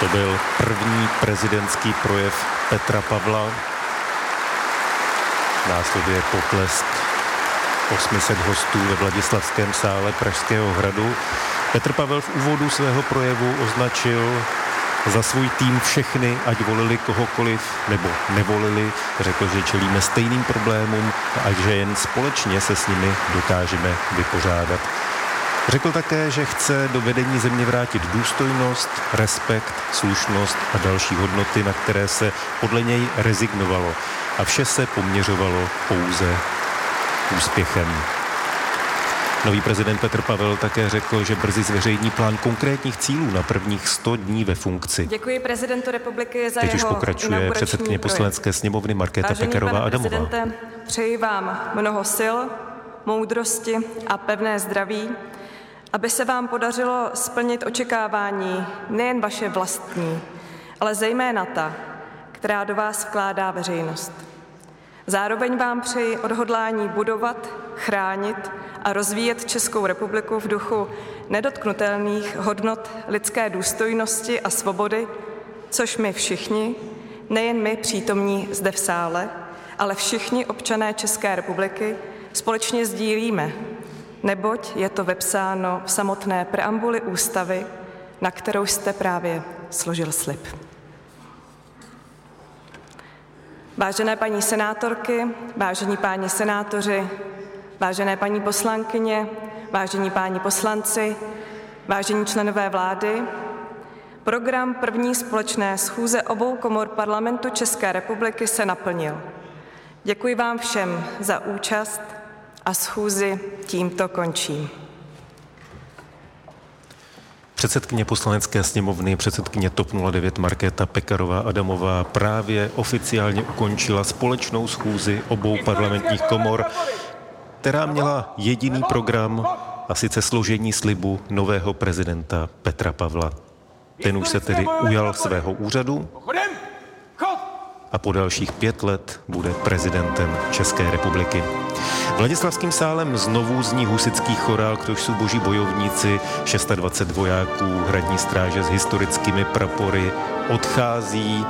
To byl první prezidentský projev Petra Pavla. Následuje potlesk 800 hostů ve Vladislavském sále Pražského hradu. Petr Pavel v úvodu svého projevu označil za svůj tým všechny, ať volili kohokoliv nebo nevolili. Řekl, že čelíme stejným problémům a že jen společně se s nimi dokážeme vypořádat. Řekl také, že chce do vedení země vrátit důstojnost, respekt, slušnost a další hodnoty, na které se podle něj rezignovalo. A vše se poměřovalo pouze úspěchem. Nový prezident Petr Pavel také řekl, že brzy zveřejní plán konkrétních cílů na prvních 100 dní ve funkci. Děkuji prezidentu republiky za Teď jeho už pokračuje předsedkyně poslanecké sněmovny Markéta Vážený Pekarová pane Adamová. prezidente, přeji vám mnoho sil, moudrosti a pevné zdraví, aby se vám podařilo splnit očekávání nejen vaše vlastní, ale zejména ta, která do vás vkládá veřejnost. Zároveň vám přeji odhodlání budovat, chránit a rozvíjet Českou republiku v duchu nedotknutelných hodnot lidské důstojnosti a svobody, což my všichni, nejen my přítomní zde v sále, ale všichni občané České republiky společně sdílíme, neboť je to vepsáno v samotné preambuli ústavy, na kterou jste právě složil slib. Vážené paní senátorky, vážení páni senátoři, vážené paní poslankyně, vážení páni poslanci, vážení členové vlády, program první společné schůze obou komor parlamentu České republiky se naplnil. Děkuji vám všem za účast a schůzi tímto končím. Předsedkyně poslanecké sněmovny, předsedkyně TOP 09 Markéta Pekarová Adamová právě oficiálně ukončila společnou schůzi obou parlamentních komor, která měla jediný program a sice složení slibu nového prezidenta Petra Pavla. Ten už se tedy ujal svého úřadu a po dalších pět let bude prezidentem České republiky. Vladislavským sálem znovu zní husický chorál, ktož jsou boží bojovníci, 620 vojáků hradní stráže s historickými prapory odchází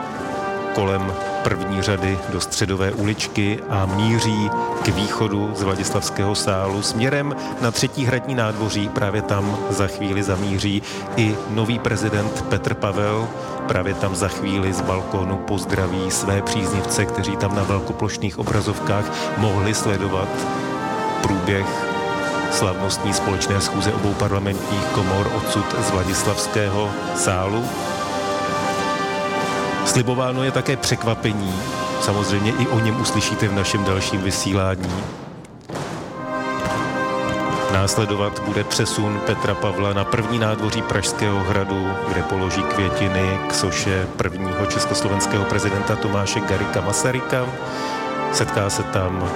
kolem první řady do středové uličky a míří k východu z Vladislavského sálu směrem na třetí hradní nádvoří. Právě tam za chvíli zamíří i nový prezident Petr Pavel. Právě tam za chvíli z balkónu pozdraví své příznivce, kteří tam na velkoplošných obrazovkách mohli sledovat průběh slavnostní společné schůze obou parlamentních komor odsud z Vladislavského sálu. Slibováno je také překvapení, samozřejmě i o něm uslyšíte v našem dalším vysílání. Následovat bude přesun Petra Pavla na první nádvoří Pražského hradu, kde položí květiny k soše prvního československého prezidenta Tomáše Garika Masaryka. Setká se tam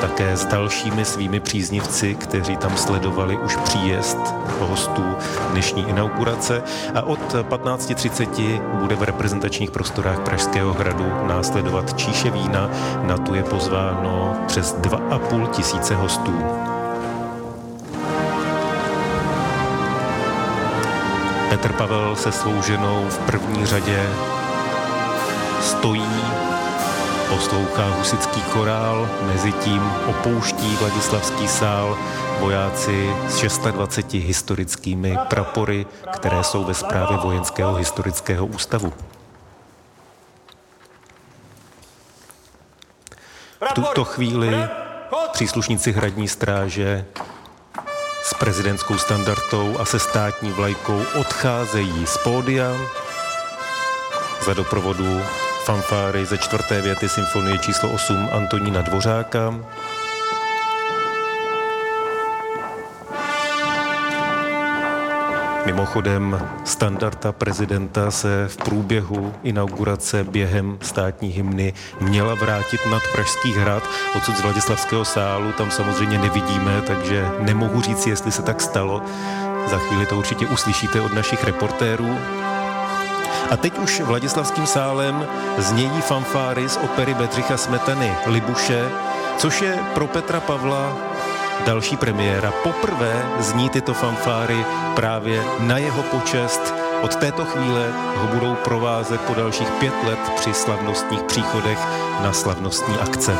také s dalšími svými příznivci, kteří tam sledovali už příjezd hostů dnešní inaugurace a od 15.30 bude v reprezentačních prostorách Pražského hradu následovat číše vína. Na tu je pozváno přes 2,5 tisíce hostů. Petr Pavel se svou ženou v první řadě stojí poslouchá husický chorál, mezi tím opouští Vladislavský sál vojáci s 26 historickými prapory, které jsou ve správě Vojenského historického ústavu. V tuto chvíli příslušníci hradní stráže s prezidentskou standardou a se státní vlajkou odcházejí z pódia za doprovodu fanfáry ze čtvrté věty symfonie číslo 8 Antonína Dvořáka. Mimochodem, standarda prezidenta se v průběhu inaugurace během státní hymny měla vrátit nad Pražský hrad, odsud z Vladislavského sálu, tam samozřejmě nevidíme, takže nemohu říct, jestli se tak stalo. Za chvíli to určitě uslyšíte od našich reportérů. A teď už Vladislavským sálem znějí fanfáry z opery Bedřicha Smetany Libuše, což je pro Petra Pavla další premiéra. Poprvé zní tyto fanfáry právě na jeho počest Od této chvíle ho budou provázet po dalších pět let při slavnostních příchodech na slavnostní akce.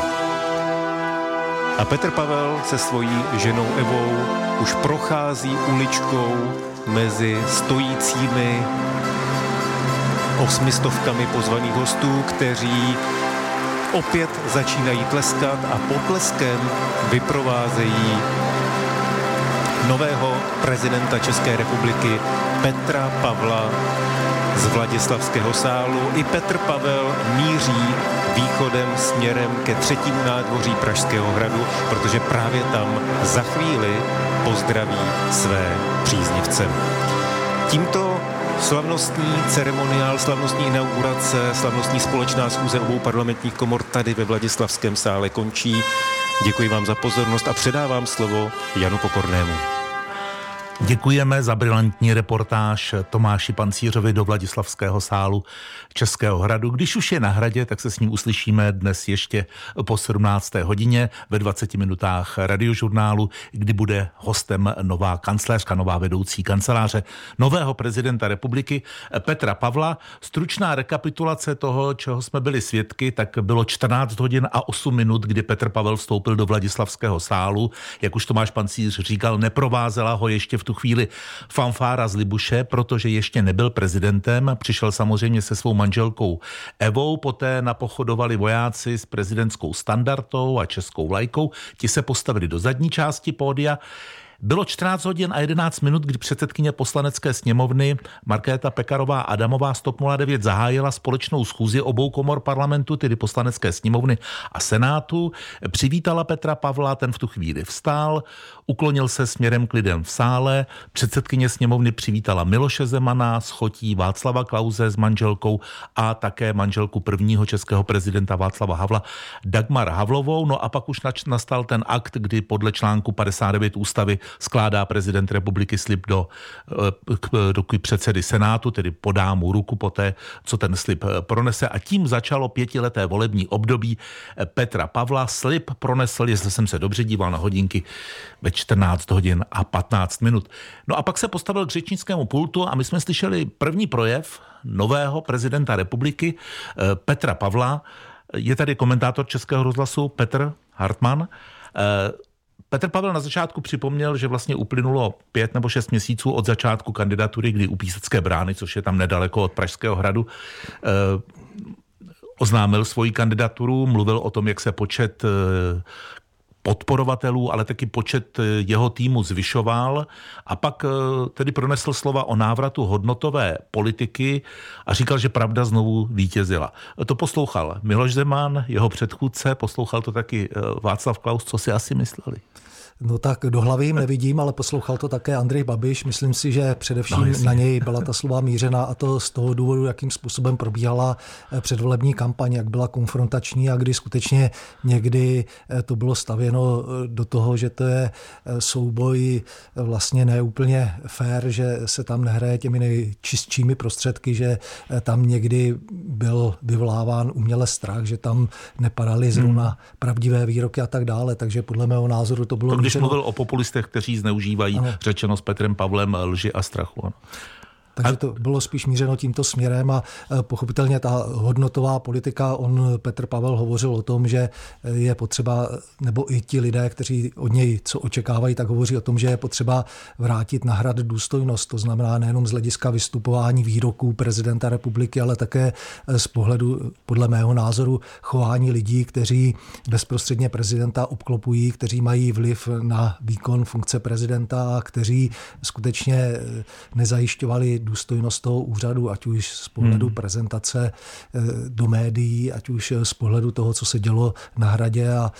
A Petr Pavel se svojí ženou Evou už prochází uličkou mezi stojícími osmistovkami pozvaných hostů, kteří opět začínají tleskat a potleskem vyprovázejí nového prezidenta České republiky Petra Pavla z Vladislavského sálu. I Petr Pavel míří východem směrem ke třetímu nádvoří Pražského hradu, protože právě tam za chvíli pozdraví své příznivce. Tímto Slavnostní ceremoniál, slavnostní inaugurace, slavnostní společná schůze obou parlamentních komor tady ve Vladislavském sále končí. Děkuji vám za pozornost a předávám slovo Janu Pokornému. Děkujeme za brilantní reportáž Tomáši Pancířovi do Vladislavského sálu Českého hradu. Když už je na hradě, tak se s ním uslyšíme dnes ještě po 17. hodině ve 20 minutách radiožurnálu, kdy bude hostem nová kancléřka, nová vedoucí kanceláře nového prezidenta republiky Petra Pavla. Stručná rekapitulace toho, čeho jsme byli svědky, tak bylo 14 hodin a 8 minut, kdy Petr Pavel vstoupil do Vladislavského sálu. Jak už Tomáš Pancíř říkal, neprovázela ho ještě v tu chvíli fanfára z Libuše, protože ještě nebyl prezidentem. Přišel samozřejmě se svou manželkou Evou, poté napochodovali vojáci s prezidentskou standardou a českou vlajkou. Ti se postavili do zadní části pódia. Bylo 14 hodin a 11 minut, kdy předsedkyně poslanecké sněmovny Markéta Pekarová Adamová 109 zahájila společnou schůzi obou komor parlamentu, tedy poslanecké sněmovny a senátu. Přivítala Petra Pavla, ten v tu chvíli vstál, uklonil se směrem k lidem v sále. Předsedkyně sněmovny přivítala Miloše Zemana, schotí Václava Klauze s manželkou a také manželku prvního českého prezidenta Václava Havla Dagmar Havlovou. No a pak už nastal ten akt, kdy podle článku 59 ústavy skládá prezident republiky slib do eh, ruky předsedy Senátu, tedy podá mu ruku poté, co ten slib eh, pronese a tím začalo pětileté volební období eh, Petra Pavla. Slib pronesl, jestli jsem se dobře díval na hodinky, ve 14 hodin a 15 minut. No a pak se postavil k řečnickému pultu a my jsme slyšeli první projev nového prezidenta republiky Petra Pavla. Je tady komentátor Českého rozhlasu Petr Hartmann. Petr Pavel na začátku připomněl, že vlastně uplynulo pět nebo šest měsíců od začátku kandidatury, kdy u Písecké brány, což je tam nedaleko od Pražského hradu, eh, oznámil svoji kandidaturu, mluvil o tom, jak se počet eh, podporovatelů, ale taky počet eh, jeho týmu zvyšoval a pak tedy pronesl slova o návratu hodnotové politiky a říkal, že pravda znovu vítězila. To poslouchal Miloš Zeman, jeho předchůdce, poslouchal to taky Václav Klaus, co si asi mysleli. No tak do hlavy jim nevidím, ale poslouchal to také Andrej Babiš. Myslím si, že především no, na něj byla ta slova mířena a to z toho důvodu, jakým způsobem probíhala eh, předvolební kampaň, jak byla konfrontační a kdy skutečně někdy eh, to bylo stavěno eh, do toho, že to je souboj vlastně neúplně fair, že se tam nehraje těmi nejčistšími prostředky, že tam někdy byl vyvoláván uměle strach, že tam nepadaly zrovna hmm. pravdivé výroky a tak dále. Takže podle mého názoru to bylo to mluvil o populistech, kteří zneužívají ano. řečeno s Petrem Pavlem lži a strachu. Ano. Takže to bylo spíš mířeno tímto směrem a e, pochopitelně ta hodnotová politika, on Petr Pavel hovořil o tom, že je potřeba, nebo i ti lidé, kteří od něj co očekávají, tak hovoří o tom, že je potřeba vrátit na hrad důstojnost. To znamená nejenom z hlediska vystupování výroků prezidenta republiky, ale také z pohledu, podle mého názoru, chování lidí, kteří bezprostředně prezidenta obklopují, kteří mají vliv na výkon funkce prezidenta a kteří skutečně nezajišťovali důstojnost toho úřadu, ať už z pohledu hmm. prezentace eh, do médií, ať už z pohledu toho, co se dělo na hradě a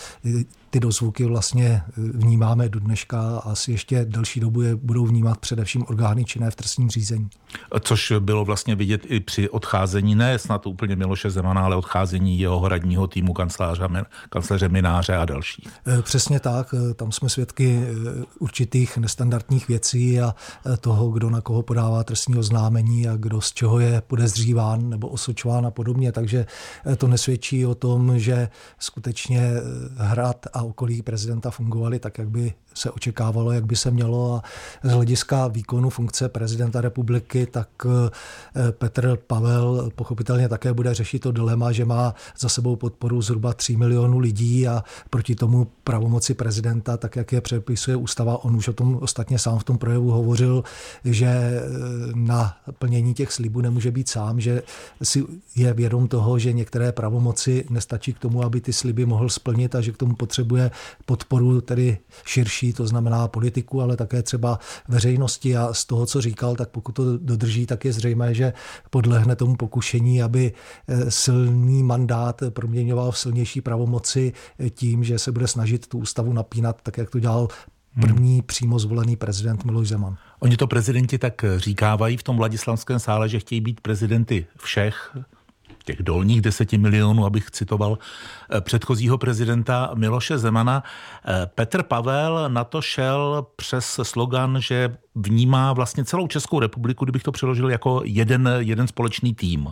ty dozvuky vlastně eh, vnímáme do dneška a asi ještě delší dobu je budou vnímat především orgány činné v trestním řízení. Což bylo vlastně vidět i při odcházení, ne snad úplně Miloše Zemana, ale odcházení jeho hradního týmu kancléře, kancléře Mináře a další. Eh, přesně tak, eh, tam jsme svědky určitých nestandardních věcí a toho, kdo na koho podává trestní oznámení a kdo z čeho je podezříván nebo osočován a podobně. Takže to nesvědčí o tom, že skutečně hrad a okolí prezidenta fungovaly tak, jak by se očekávalo, jak by se mělo a z hlediska výkonu funkce prezidenta republiky, tak eh, Petr Pavel pochopitelně také bude řešit to dilema, že má za sebou podporu zhruba 3 milionů lidí a proti tomu pravomoci prezidenta, tak jak je přepisuje ústava, on už o tom ostatně sám v tom projevu hovořil, že eh, na plnění těch slibů nemůže být sám, že si je vědom toho, že některé pravomoci nestačí k tomu, aby ty sliby mohl splnit a že k tomu potřebuje podporu tedy širší, to znamená politiku, ale také třeba veřejnosti a z toho, co říkal, tak pokud to dodrží, tak je zřejmé, že podlehne tomu pokušení, aby eh, silný mandát proměňoval v silnější pravomoci tím, že se bude snažit tu ústavu napínat, tak jak to dělal první hmm. přímo zvolený prezident Miloš Zeman. Oni to prezidenti tak říkávají v tom Vladislavském sále, že chtějí být prezidenty všech, těch dolních deseti milionů, abych citoval eh, předchozího prezidenta Miloše Zemana. Eh, Petr Pavel na to šel přes slogan, že vnímá vlastně celou Českou republiku, kdybych to přeložil jako jeden, jeden společný tým.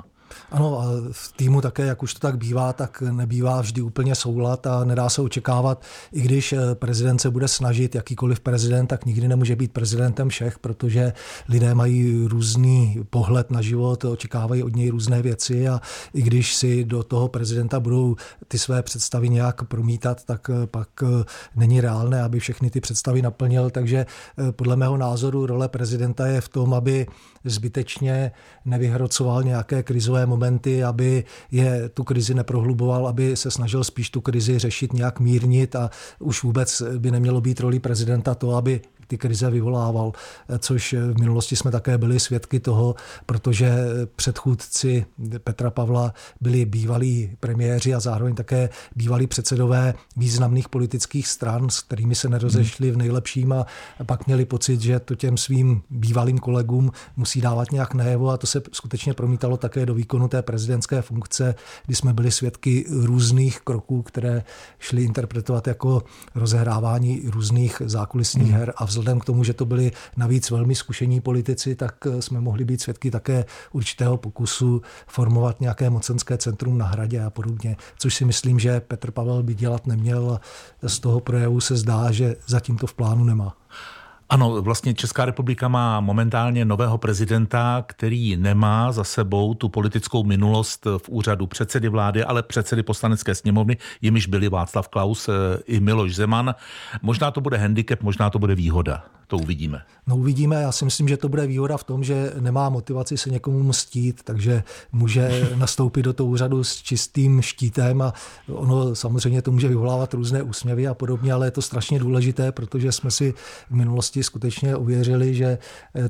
Ano, a v týmu také, jak už to tak bývá, tak nebývá vždy úplně soulad a nedá se očekávat, i když eh, prezident se bude snažit, jakýkoliv prezident, tak nikdy nemůže být prezidentem všech, protože lidé mají různý pohled na život, očekávají od něj různé věci a i když si do toho prezidenta budou ty své představy nějak promítat, tak eh, pak eh, není reálné, aby všechny ty představy naplnil. Takže podle mého názoru role prezidenta je v tom, aby zbytečně nevyhrocoval nějaké krizové momenty, aby je tu krizi neprohluboval, aby se snažil spíš tu krizi řešit nějak mírnit a už vůbec by nemělo být roli prezidenta to, aby ty krize vyvolával, což v minulosti jsme také byli svědky toho, protože předchůdci Petra Pavla byli bývalí premiéři a zároveň také bývalí předsedové významných politických stran, s kterými se nerozešli v nejlepším a pak měli pocit, že to těm svým bývalým kolegům musí dávat nějak najevo a to se skutečně promítalo také do výkonu té prezidentské funkce, kdy jsme byli svědky různých kroků, které šly interpretovat jako rozehrávání různých zákulisních her a vzhledem vzhledem k tomu, že to byli navíc velmi zkušení politici, tak eh, jsme mohli být svědky také určitého pokusu formovat nějaké mocenské centrum na hradě a podobně, což si myslím, že Petr Pavel by dělat neměl z toho projevu se zdá, že zatím to v plánu nemá. Ano, vlastně Česká republika má momentálně nového prezidenta, který nemá za sebou tu politickou minulost v úřadu předsedy vlády, ale předsedy poslanecké sněmovny, jimiž byli Václav Klaus eh, i Miloš Zeman. Možná to bude handicap, možná to bude výhoda. To uvidíme. No uvidíme. Já si myslím, že to bude výhoda v tom, že nemá motivaci se někomu mstít, takže může nastoupit do toho úřadu s čistým štítem a ono samozřejmě to může vyvolávat různé úsměvy a podobně, ale je to strašně důležité, protože jsme si v minulosti skutečně uvěřili, že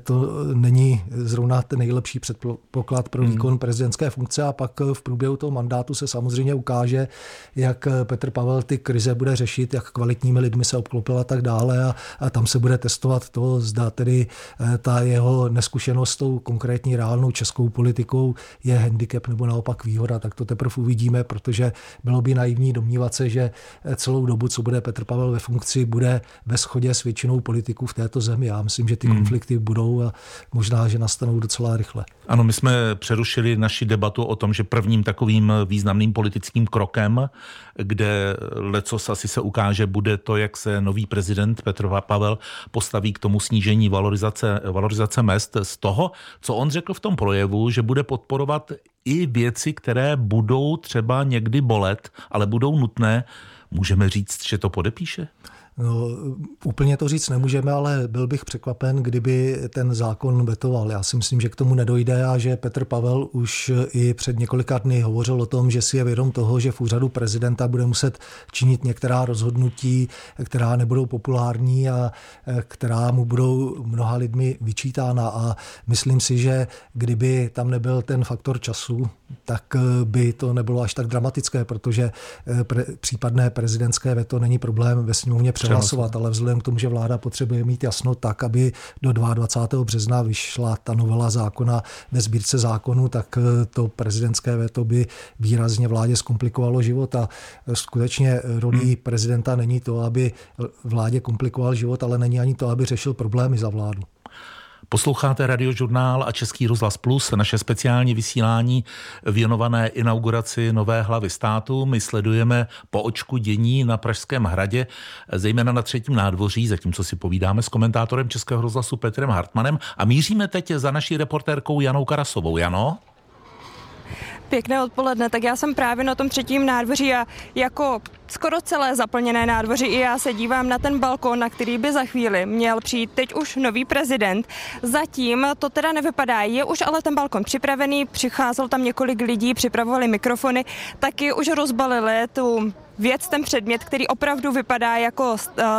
to není zrovna ten nejlepší předpoklad pro hmm. výkon prezidentské funkce. A pak v průběhu toho mandátu se samozřejmě ukáže, jak Petr Pavel ty krize bude řešit, jak kvalitními lidmi se obklopil a tak dále. A, a tam se bude testovat to, zda tedy eh, ta jeho neskušenost s tou konkrétní reálnou českou politikou je handicap nebo naopak výhoda, tak to teprve uvidíme, protože bylo by naivní domnívat se, že eh, celou dobu, co bude Petr Pavel ve funkci, bude ve shodě s většinou politiků v této zemi. Já myslím, že ty hmm. konflikty budou a možná, že nastanou docela rychle. Ano, my jsme přerušili naši debatu o tom, že prvním takovým významným politickým krokem, kde lecos asi se ukáže, bude to, jak se nový prezident Petr Pavel postaví k tomu snížení valorizace, valorizace mest z toho, co on řekl v tom projevu, že bude podporovat i věci, které budou třeba někdy bolet, ale budou nutné. Můžeme říct, že to podepíše? No, úplně to říct nemůžeme, ale byl bych překvapen, kdyby ten zákon vetoval. Já si myslím, že k tomu nedojde a že Petr Pavel už i před několika dny hovořil o tom, že si je vědom toho, že v úřadu prezidenta bude muset činit některá rozhodnutí, která nebudou populární a která mu budou mnoha lidmi vyčítána. A myslím si, že kdyby tam nebyl ten faktor času, tak by to nebylo až tak dramatické, protože pre, případné prezidentské veto není problém ve sněmovně přehlasovat, ale vzhledem k tomu, že vláda potřebuje mít jasno tak, aby do 22. března vyšla ta novela zákona ve sbírce zákonu, tak eh, to prezidentské veto by výrazně vládě zkomplikovalo život a eh, skutečně rolí hmm. prezidenta není to, aby vládě komplikoval život, ale není ani to, aby řešil problémy za vládu. Posloucháte radiožurnál a Český rozhlas Plus, naše speciální vysílání věnované inauguraci nové hlavy státu. My sledujeme po očku dění na Pražském hradě, zejména na třetím nádvoří, zatímco si povídáme s komentátorem Českého rozhlasu Petrem Hartmanem a míříme teď za naší reportérkou Janou Karasovou. Jano? Pěkné odpoledne, tak já jsem právě na tom třetím nádvoří a jako skoro celé zaplněné nádvoří i já se dívám na ten balkon, na který by za chvíli měl přijít teď už nový prezident. Zatím to teda nevypadá, je už ale ten balkon připravený, přicházel tam několik lidí, připravovali mikrofony, taky už rozbalili tu věc, ten předmět, který opravdu vypadá jako uh,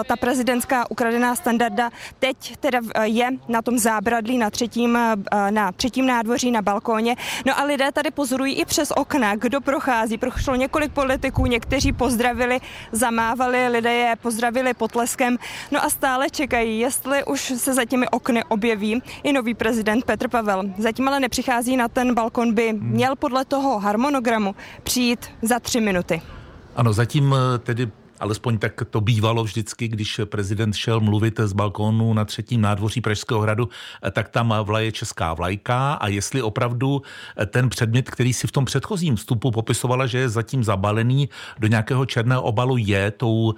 ta prezidentská ukradená standarda, teď teda uh, je na tom zábradlí na třetím, uh, na třetím nádvoří na balkóně. No a lidé tady pozorují i přes okna, kdo prochází. Prošlo několik politiků, někteří pozdravili, zamávali, lidé je pozdravili potleskem. No a stále čekají, jestli už se za těmi okny objeví i nový prezident Petr Pavel. Zatím ale nepřichází na ten balkon, by měl podle toho harmonogramu přijít za tři minuty. Ano, zatím eh, tedy alespoň tak to bývalo vždycky, když prezident šel mluvit z balkónu na třetím nádvoří Pražského hradu, tak tam vlaje česká vlajka a jestli opravdu ten předmět, který si v tom předchozím vstupu popisovala, že je zatím zabalený do nějakého černého obalu, je tou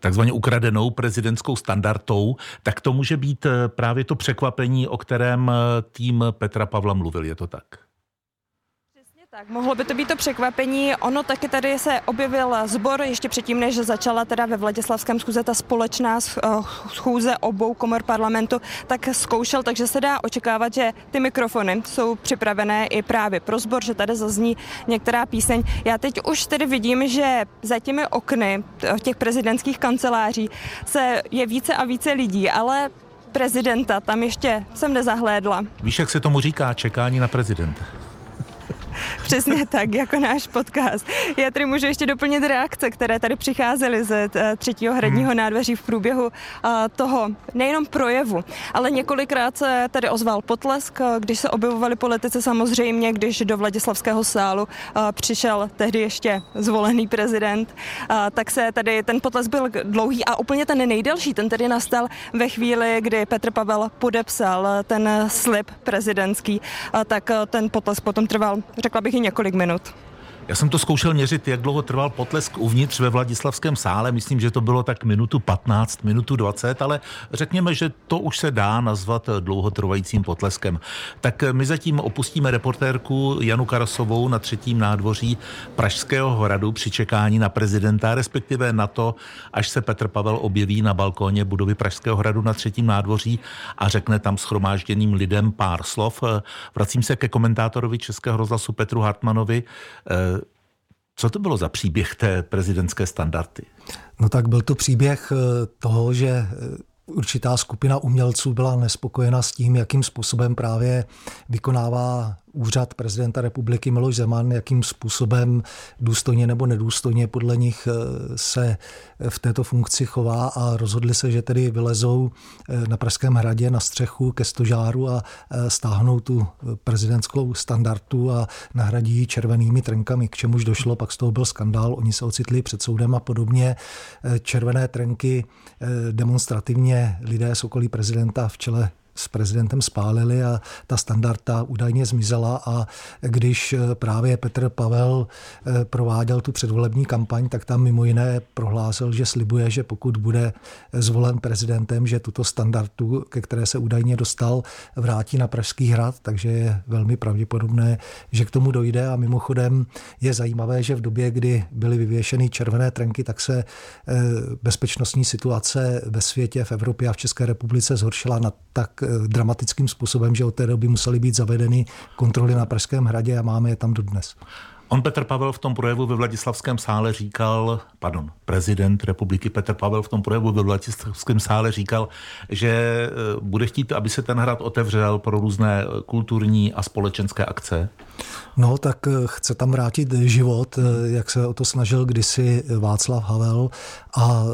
takzvaně ukradenou prezidentskou standardou, tak to může být právě to překvapení, o kterém tým Petra Pavla mluvil. Je to tak? Tak mohlo by to být to překvapení. Ono taky tady se objevil sbor ještě předtím, než začala teda ve Vladislavském schůze ta společná eh, schůze obou komor parlamentu, tak zkoušel, takže se dá očekávat, že ty mikrofony jsou připravené i právě pro sbor, že tady zazní některá píseň. Já teď už tedy vidím, že za těmi okny těch prezidentských kanceláří se je více a více lidí, ale prezidenta tam ještě jsem nezahlédla. Víš, jak se tomu říká čekání na prezidenta? Přesně tak, jako náš podcast. Já tady můžu ještě doplnit reakce, které tady přicházely ze eh, třetího hradního hmm. nádveří v průběhu eh, toho nejenom projevu, ale několikrát se tady ozval potlesk, eh, když se objevovali politici samozřejmě, když do Vladislavského sálu přišel tehdy ještě zvolený prezident, tak se tady ten potlesk byl dlouhý a úplně ten nejdelší, ten tedy nastal ve chvíli, kdy Petr Pavel podepsal ten slib prezidentský, tak ten potlesk potom trval řekla bych i několik minut. Já jsem to zkoušel měřit, jak dlouho trval potlesk uvnitř ve Vladislavském sále. Myslím, že to bylo tak minutu 15, minutu 20, ale řekněme, že to už se dá nazvat dlouhotrvajícím potleskem. Tak my zatím opustíme reportérku Janu Karasovou na třetím nádvoří Pražského hradu při čekání na prezidenta, respektive na to, až se Petr Pavel objeví na balkóně budovy Pražského hradu na třetím nádvoří a řekne tam schromážděným lidem pár slov. Vracím se ke komentátorovi Českého rozhlasu Petru Hartmanovi. Co to bylo za příběh té prezidentské standardy? No tak byl to příběh eh, toho, že eh, určitá skupina umělců byla nespokojena s tím, jakým způsobem právě vykonává úřad prezidenta republiky Miloš Zeman, jakým způsobem důstojně nebo nedůstojně podle nich eh, se v této funkci chová a rozhodli se, že tedy vylezou eh, na Pražském hradě na střechu ke stožáru a eh, stáhnou tu prezidentskou standardu a nahradí ji červenými trenkami, k čemuž došlo, pak z toho byl skandál, oni se ocitli před soudem a podobně. Červené trenky demonstrativně lidé z okolí prezidenta v čele s prezidentem spálili a ta standarda údajně zmizela a když eh, právě Petr Pavel eh, prováděl tu předvolební kampaň, tak tam mimo jiné prohlásil, že slibuje, že pokud bude zvolen prezidentem, že tuto standardu, ke které se údajně dostal, vrátí na Pražský hrad, takže je velmi pravděpodobné, že k tomu dojde. A mimochodem je zajímavé, že v době, kdy byly vyvěšeny červené trenky, tak se eh, bezpečnostní situace ve světě, v Evropě a v České republice zhoršila na tak dramatickým způsobem, že od té doby musely být zavedeny kontroly na Pražském hradě a máme je tam dodnes. On Petr Pavel v tom projevu ve Vladislavském sále říkal, pardon, prezident republiky Petr Pavel v tom projevu ve Vladislavském sále říkal, že eh, bude chtít, aby se ten hrad otevřel pro různé eh, kulturní a společenské akce. No, tak chce tam vrátit život, jak se o to snažil kdysi Václav Havel a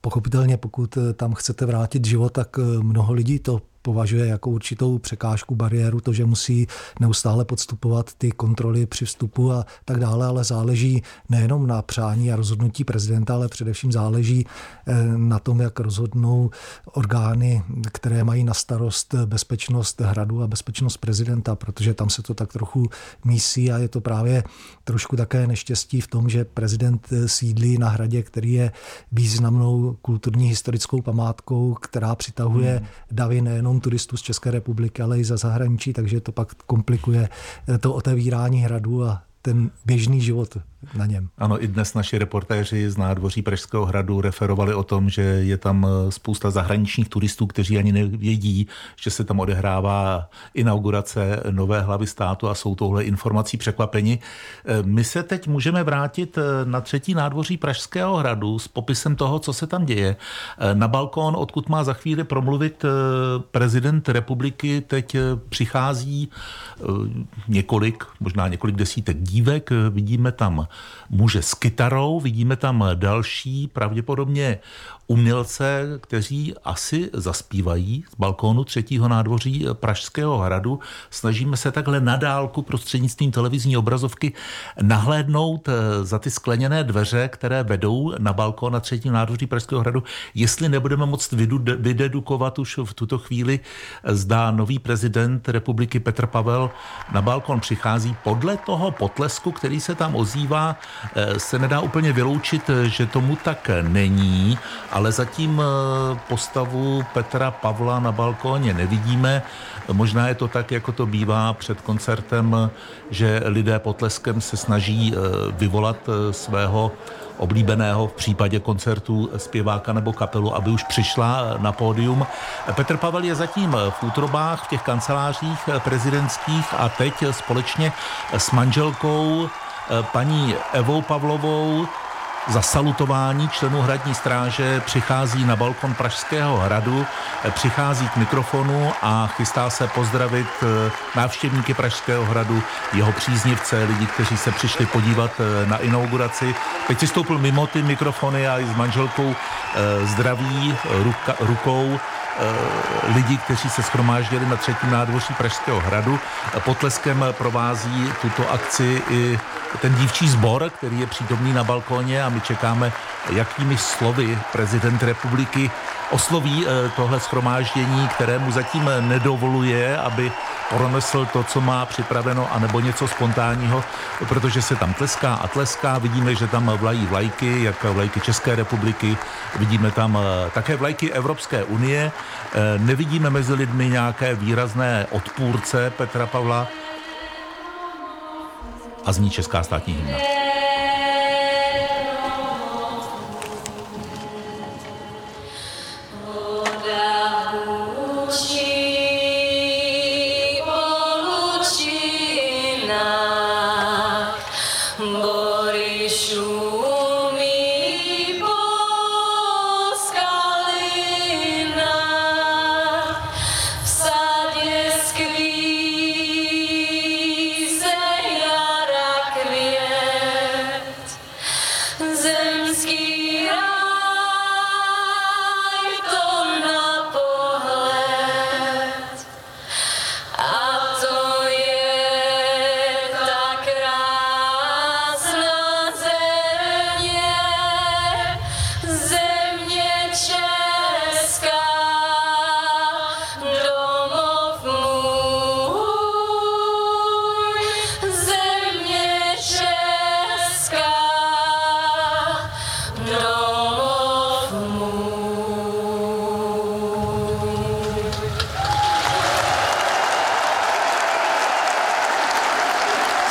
pochopitelně pokud tam chcete vrátit život, tak mnoho lidí to považuje jako určitou překážku, bariéru, to, že musí neustále podstupovat ty kontroly při vstupu a tak dále, ale záleží nejenom na přání a rozhodnutí prezidenta, ale především záleží eh, na tom, jak rozhodnou orgány, které mají na starost bezpečnost hradu a bezpečnost prezidenta, protože tam se to tak trochu mísí a je to právě trošku také neštěstí v tom, že prezident sídlí na hradě, který je významnou kulturní historickou památkou, která přitahuje hmm. davy nejenom turistů z České republiky, ale i za zahraničí, takže to pak komplikuje to otevírání hradu a ten běžný život na něm. Ano, i dnes naši reportéři z nádvoří Pražského hradu referovali o tom, že je tam eh, spousta zahraničních turistů, kteří ani nevědí, že se tam odehrává inaugurace nové hlavy státu a jsou touhle informací překvapeni. Eh, my se teď můžeme vrátit eh, na třetí nádvoří Pražského hradu s popisem toho, co se tam děje. Na balkón, odkud má za chvíli promluvit prezident republiky, teď přichází několik, možná několik desítek dívek. Vidíme tam muže s kytarou, vidíme tam další, pravděpodobně umělce, kteří asi zaspívají z balkónu třetího nádvoří Pražského hradu. Snažíme se takhle nadálku prostřednictvím televizní obrazovky nahlédnout eh, za ty skleněné dveře, které vedou na balkón na třetím nádvoří Pražského hradu, jestli nebudeme moct vydedukovat už v tuto chvíli, eh, zdá nový prezident republiky Petr Pavel na balkón přichází. Podle toho potlesku, který se tam ozývá, eh, se nedá úplně vyloučit, že tomu tak není, zatím eh, postavu Petra Pavla na balkóně nevidíme. Možná je to tak, jako to bývá před koncertem, že lidé potleskem se snaží eh, vyvolat eh, svého oblíbeného v případě koncertu zpěváka nebo kapelu, aby už přišla na pódium. Petr Pavel je zatím v útrobách, v těch kancelářích prezidentských a teď společně s manželkou paní Evou Pavlovou za salutování členů hradní stráže přichází na balkon Pražského hradu, přichází k mikrofonu a chystá se pozdravit eh, návštěvníky Pražského hradu, jeho příznivce, lidi, kteří se přišli podívat eh, na inauguraci. Teď si stoupil mimo ty mikrofony a i s manželkou eh, zdraví ruka, rukou lidi, kteří se schromáždili na třetím nádvoří Pražského hradu. Potleskem provází tuto akci i ten dívčí sbor, který je přítomný na balkóně a my čekáme, jakými slovy prezident republiky osloví eh, tohle schromáždění, kterému zatím nedovoluje, aby pronesl to, co má připraveno, anebo něco spontánního, protože se tam tleská a tleská. Vidíme, že tam vlají vlajky, jak vlajky České republiky, vidíme tam eh, také vlajky Evropské unie. Eh, nevidíme mezi lidmi nějaké výrazné odpůrce Petra Pavla a zní česká státní hymna.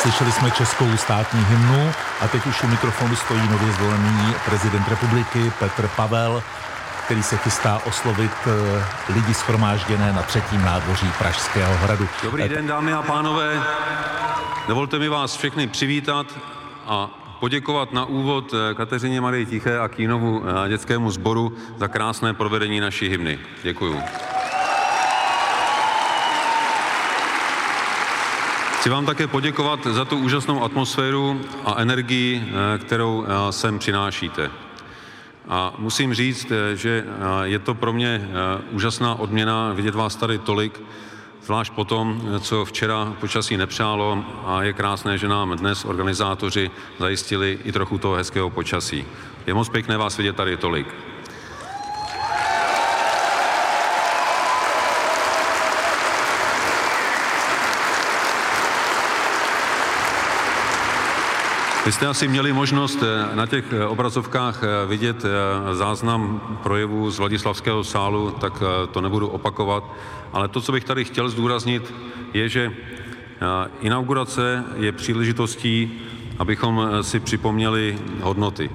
Slyšeli jsme českou státní hymnu a teď už u mikrofonu stojí nově zvolený prezident republiky Petr Pavel, který se chystá oslovit eh, lidi schromážděné na třetím nádvoří Pražského hradu. Dobrý den, dámy a pánové. Dovolte mi vás všechny přivítat a poděkovat na úvod eh, Kateřině Marii Tiché a Kínovu eh, dětskému sboru za krásné provedení naší hymny. Děkuju. Chci vám také poděkovat za tu úžasnou atmosféru a energii, eh, kterou eh, sem přinášíte. A musím říct, že je to pro mě úžasná odměna vidět vás tady tolik, zvlášť po tom, co včera počasí nepřálo a je krásné, že nám dnes organizátoři zajistili i trochu toho hezkého počasí. Je moc pěkné vás vidět tady tolik. Vy jste asi měli možnost eh, na těch eh, obrazovkách eh, vidět záznam projevu z Vladislavského sálu, tak to nebudu opakovat, ale to, co bych tady chtěl zdůraznit, je, že inaugurace je příležitostí, abychom si připomněli hodnoty.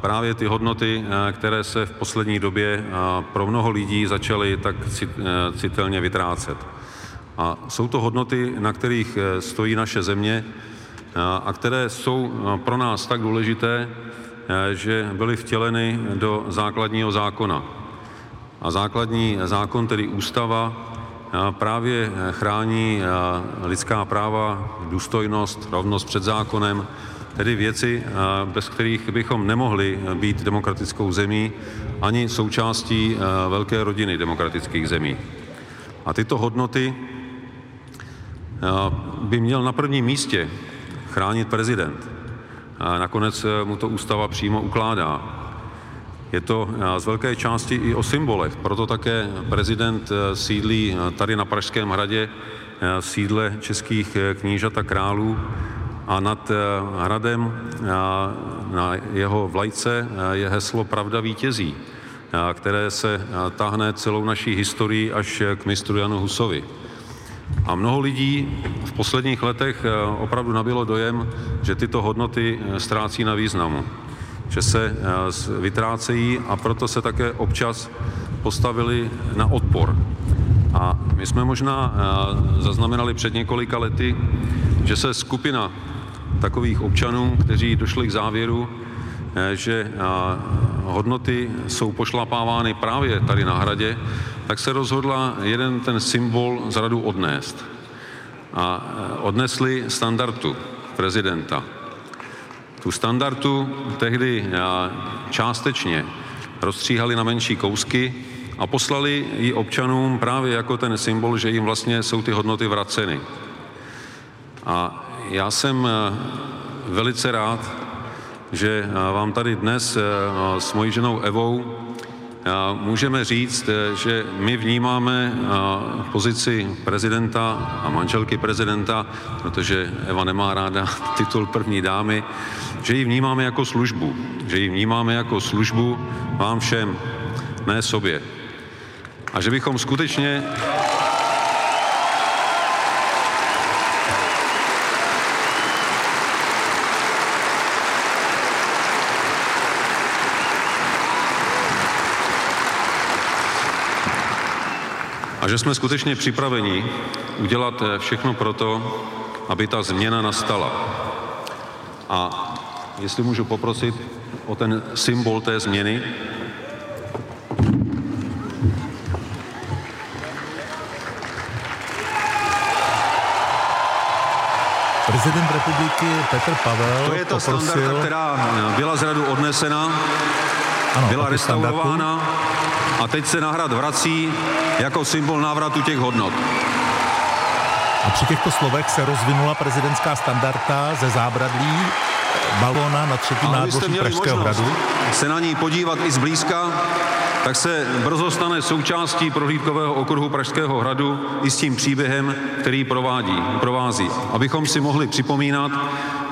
Právě ty hodnoty, které se v poslední době pro mnoho lidí začaly tak citelně vytrácet. A jsou to hodnoty, na kterých stojí naše země, a které jsou pro nás tak důležité, že byly vtěleny do základního zákona. A základní zákon, tedy ústava, právě chrání lidská práva, důstojnost, rovnost před zákonem, tedy věci, bez kterých bychom nemohli být demokratickou zemí ani součástí velké rodiny demokratických zemí. A tyto hodnoty by měl na prvním místě chránit prezident. A nakonec eh, mu to ústava přímo ukládá. Je to eh, z velké části i o symbolech, proto také prezident eh, sídlí tady na Pražském hradě, sídle českých knížat a králů a nad hradem na jeho vlajce je heslo Pravda vítězí, které se táhne celou naší historii až k mistru Janu Husovi. A mnoho lidí v posledních letech eh, opravdu nabilo dojem, že tyto hodnoty eh, ztrácí na významu, že se eh, vytrácejí a proto se také občas postavili na odpor. A my jsme možná zaznamenali před několika lety, že se skupina takových občanů, kteří došli k závěru, že hodnoty jsou pošlapávány právě tady na hradě, tak se rozhodla jeden ten symbol z radu odnést. A e, odnesli standardu prezidenta. Tu standardu tehdy e, částečně rozstříhali na menší kousky a poslali ji občanům právě jako ten symbol, že jim vlastně jsou ty hodnoty vraceny. A já jsem e, velice rád, že vám tady dnes s mojí ženou Evou můžeme říct, eh, že my vnímáme eh, pozici prezidenta a manželky prezidenta, protože Eva nemá ráda titul první dámy, že ji vnímáme jako službu, že ji vnímáme jako službu vám všem, ne sobě. A že bychom skutečně a že jsme skutečně připraveni udělat eh, všechno pro to, aby ta změna nastala. A jestli můžu poprosit o ten symbol té změny, Prezident republiky Petr Pavel To je ta poprosil... standarda, která byla z radu odnesena, ano, byla restaurována a teď se na hrad vrací jako symbol návratu těch hodnot. A při těchto slovech se rozvinula prezidentská standarda ze zábradlí balóna na třetím nádvoří Pražského hradu. se na ní podívat i zblízka, tak se brzo stane součástí prohlídkového okruhu Pražského hradu i s tím příběhem, který provádí, provází. Abychom si mohli připomínat,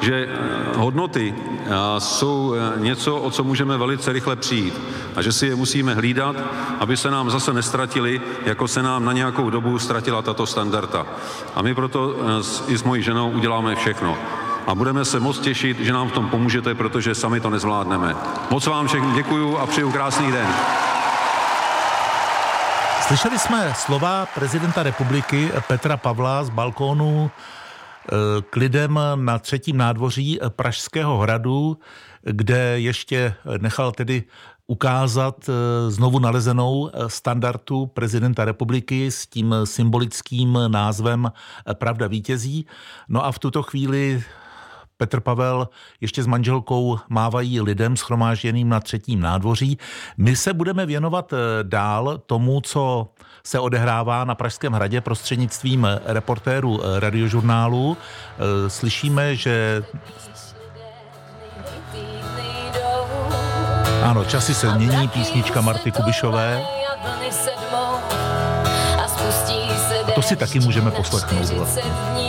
že eh, hodnoty eh, jsou eh, něco, o co můžeme velice rychle přijít a že si je musíme hlídat, aby se nám zase nestratili, jako se nám na nějakou dobu ztratila tato standarda. A my proto i s mojí ženou uděláme všechno. A budeme se moc těšit, že nám v tom pomůžete, protože sami to nezvládneme. Moc vám všem děkuju a přeju krásný den. Slyšeli jsme slova prezidenta republiky Petra Pavla z balkónu eh, k lidem na třetím nádvoří Pražského hradu, kde ještě nechal tedy ukázat eh, znovu nalezenou standardu prezidenta republiky s tím symbolickým názvem Pravda vítězí. No a v tuto chvíli Petr Pavel ještě s manželkou mávají lidem schromážděným na třetím nádvoří. My se budeme věnovat eh, dál tomu, co se odehrává na Pražském hradě prostřednictvím reportéru eh, radiožurnálu. Eh, slyšíme, že ano, časy se mění, písnička Marty Kubišové. A to si taky můžeme poslechnout.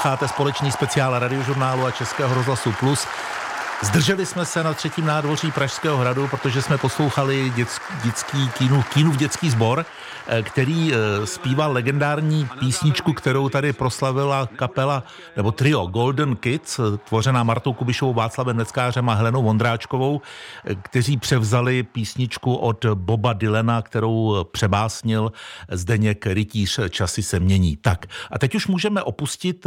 Posloucháte společný speciál radiožurnálu a Českého rozhlasu Plus. Zdrželi jsme se na třetím nádvoří Pražského hradu, protože jsme poslouchali dětský kínu, kínu v dětský sbor, eh, který eh, zpíval legendární písničku, kterou tady proslavila kapela nebo trio Golden Kids, eh, tvořená Martou Kubišovou, Václavem Neckářem a Helenou Vondráčkovou, kteří převzali písničku od Boba Dylena, kterou přebásnil Zdeněk Rytíř Časy se mění. Tak a teď už můžeme opustit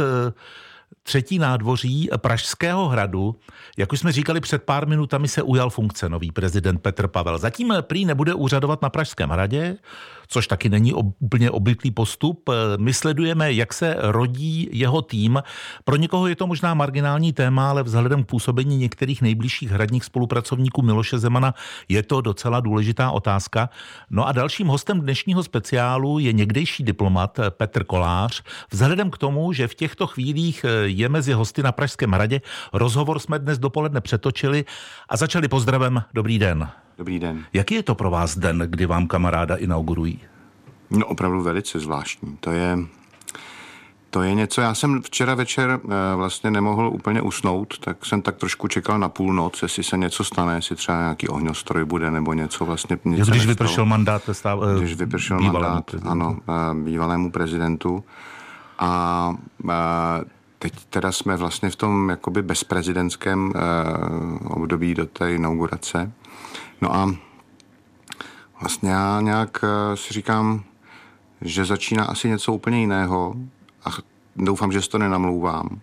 třetí nádvoří Pražského hradu. Jak už jsme říkali před pár minutami, se ujal funkce nový prezident Petr Pavel. Zatím prý nebude úřadovat na Pražském hradě, což taky není úplně obvyklý postup. My sledujeme, jak se rodí jeho tým. Pro někoho je to možná marginální téma, ale vzhledem k působení některých nejbližších hradních spolupracovníků Miloše Zemana je to docela důležitá otázka. No a dalším hostem dnešního speciálu je někdejší diplomat Petr Kolář. Vzhledem k tomu, že v těchto chvílích je mezi hosty na Pražském hradě, rozhovor jsme dnes dopoledne přetočili a začali pozdravem. Dobrý den. Dobrý den. Jaký je to pro vás den, kdy vám kamaráda inaugurují? No opravdu velice zvláštní. To je, to je něco, já jsem včera večer e, vlastně nemohl úplně usnout, tak jsem tak trošku čekal na půlnoc, jestli se něco stane, jestli třeba nějaký ohňostroj bude nebo něco vlastně. Nic když nestalo. vypršel mandát stav, e, Když vypršel mandát, prezidentu. ano, e, bývalému prezidentu. A e, teď teda jsme vlastně v tom jakoby bezprezidentském e, období do té inaugurace. No a vlastně já nějak eh, si říkám, že začíná asi něco úplně jiného a doufám, že si to nenamlouvám.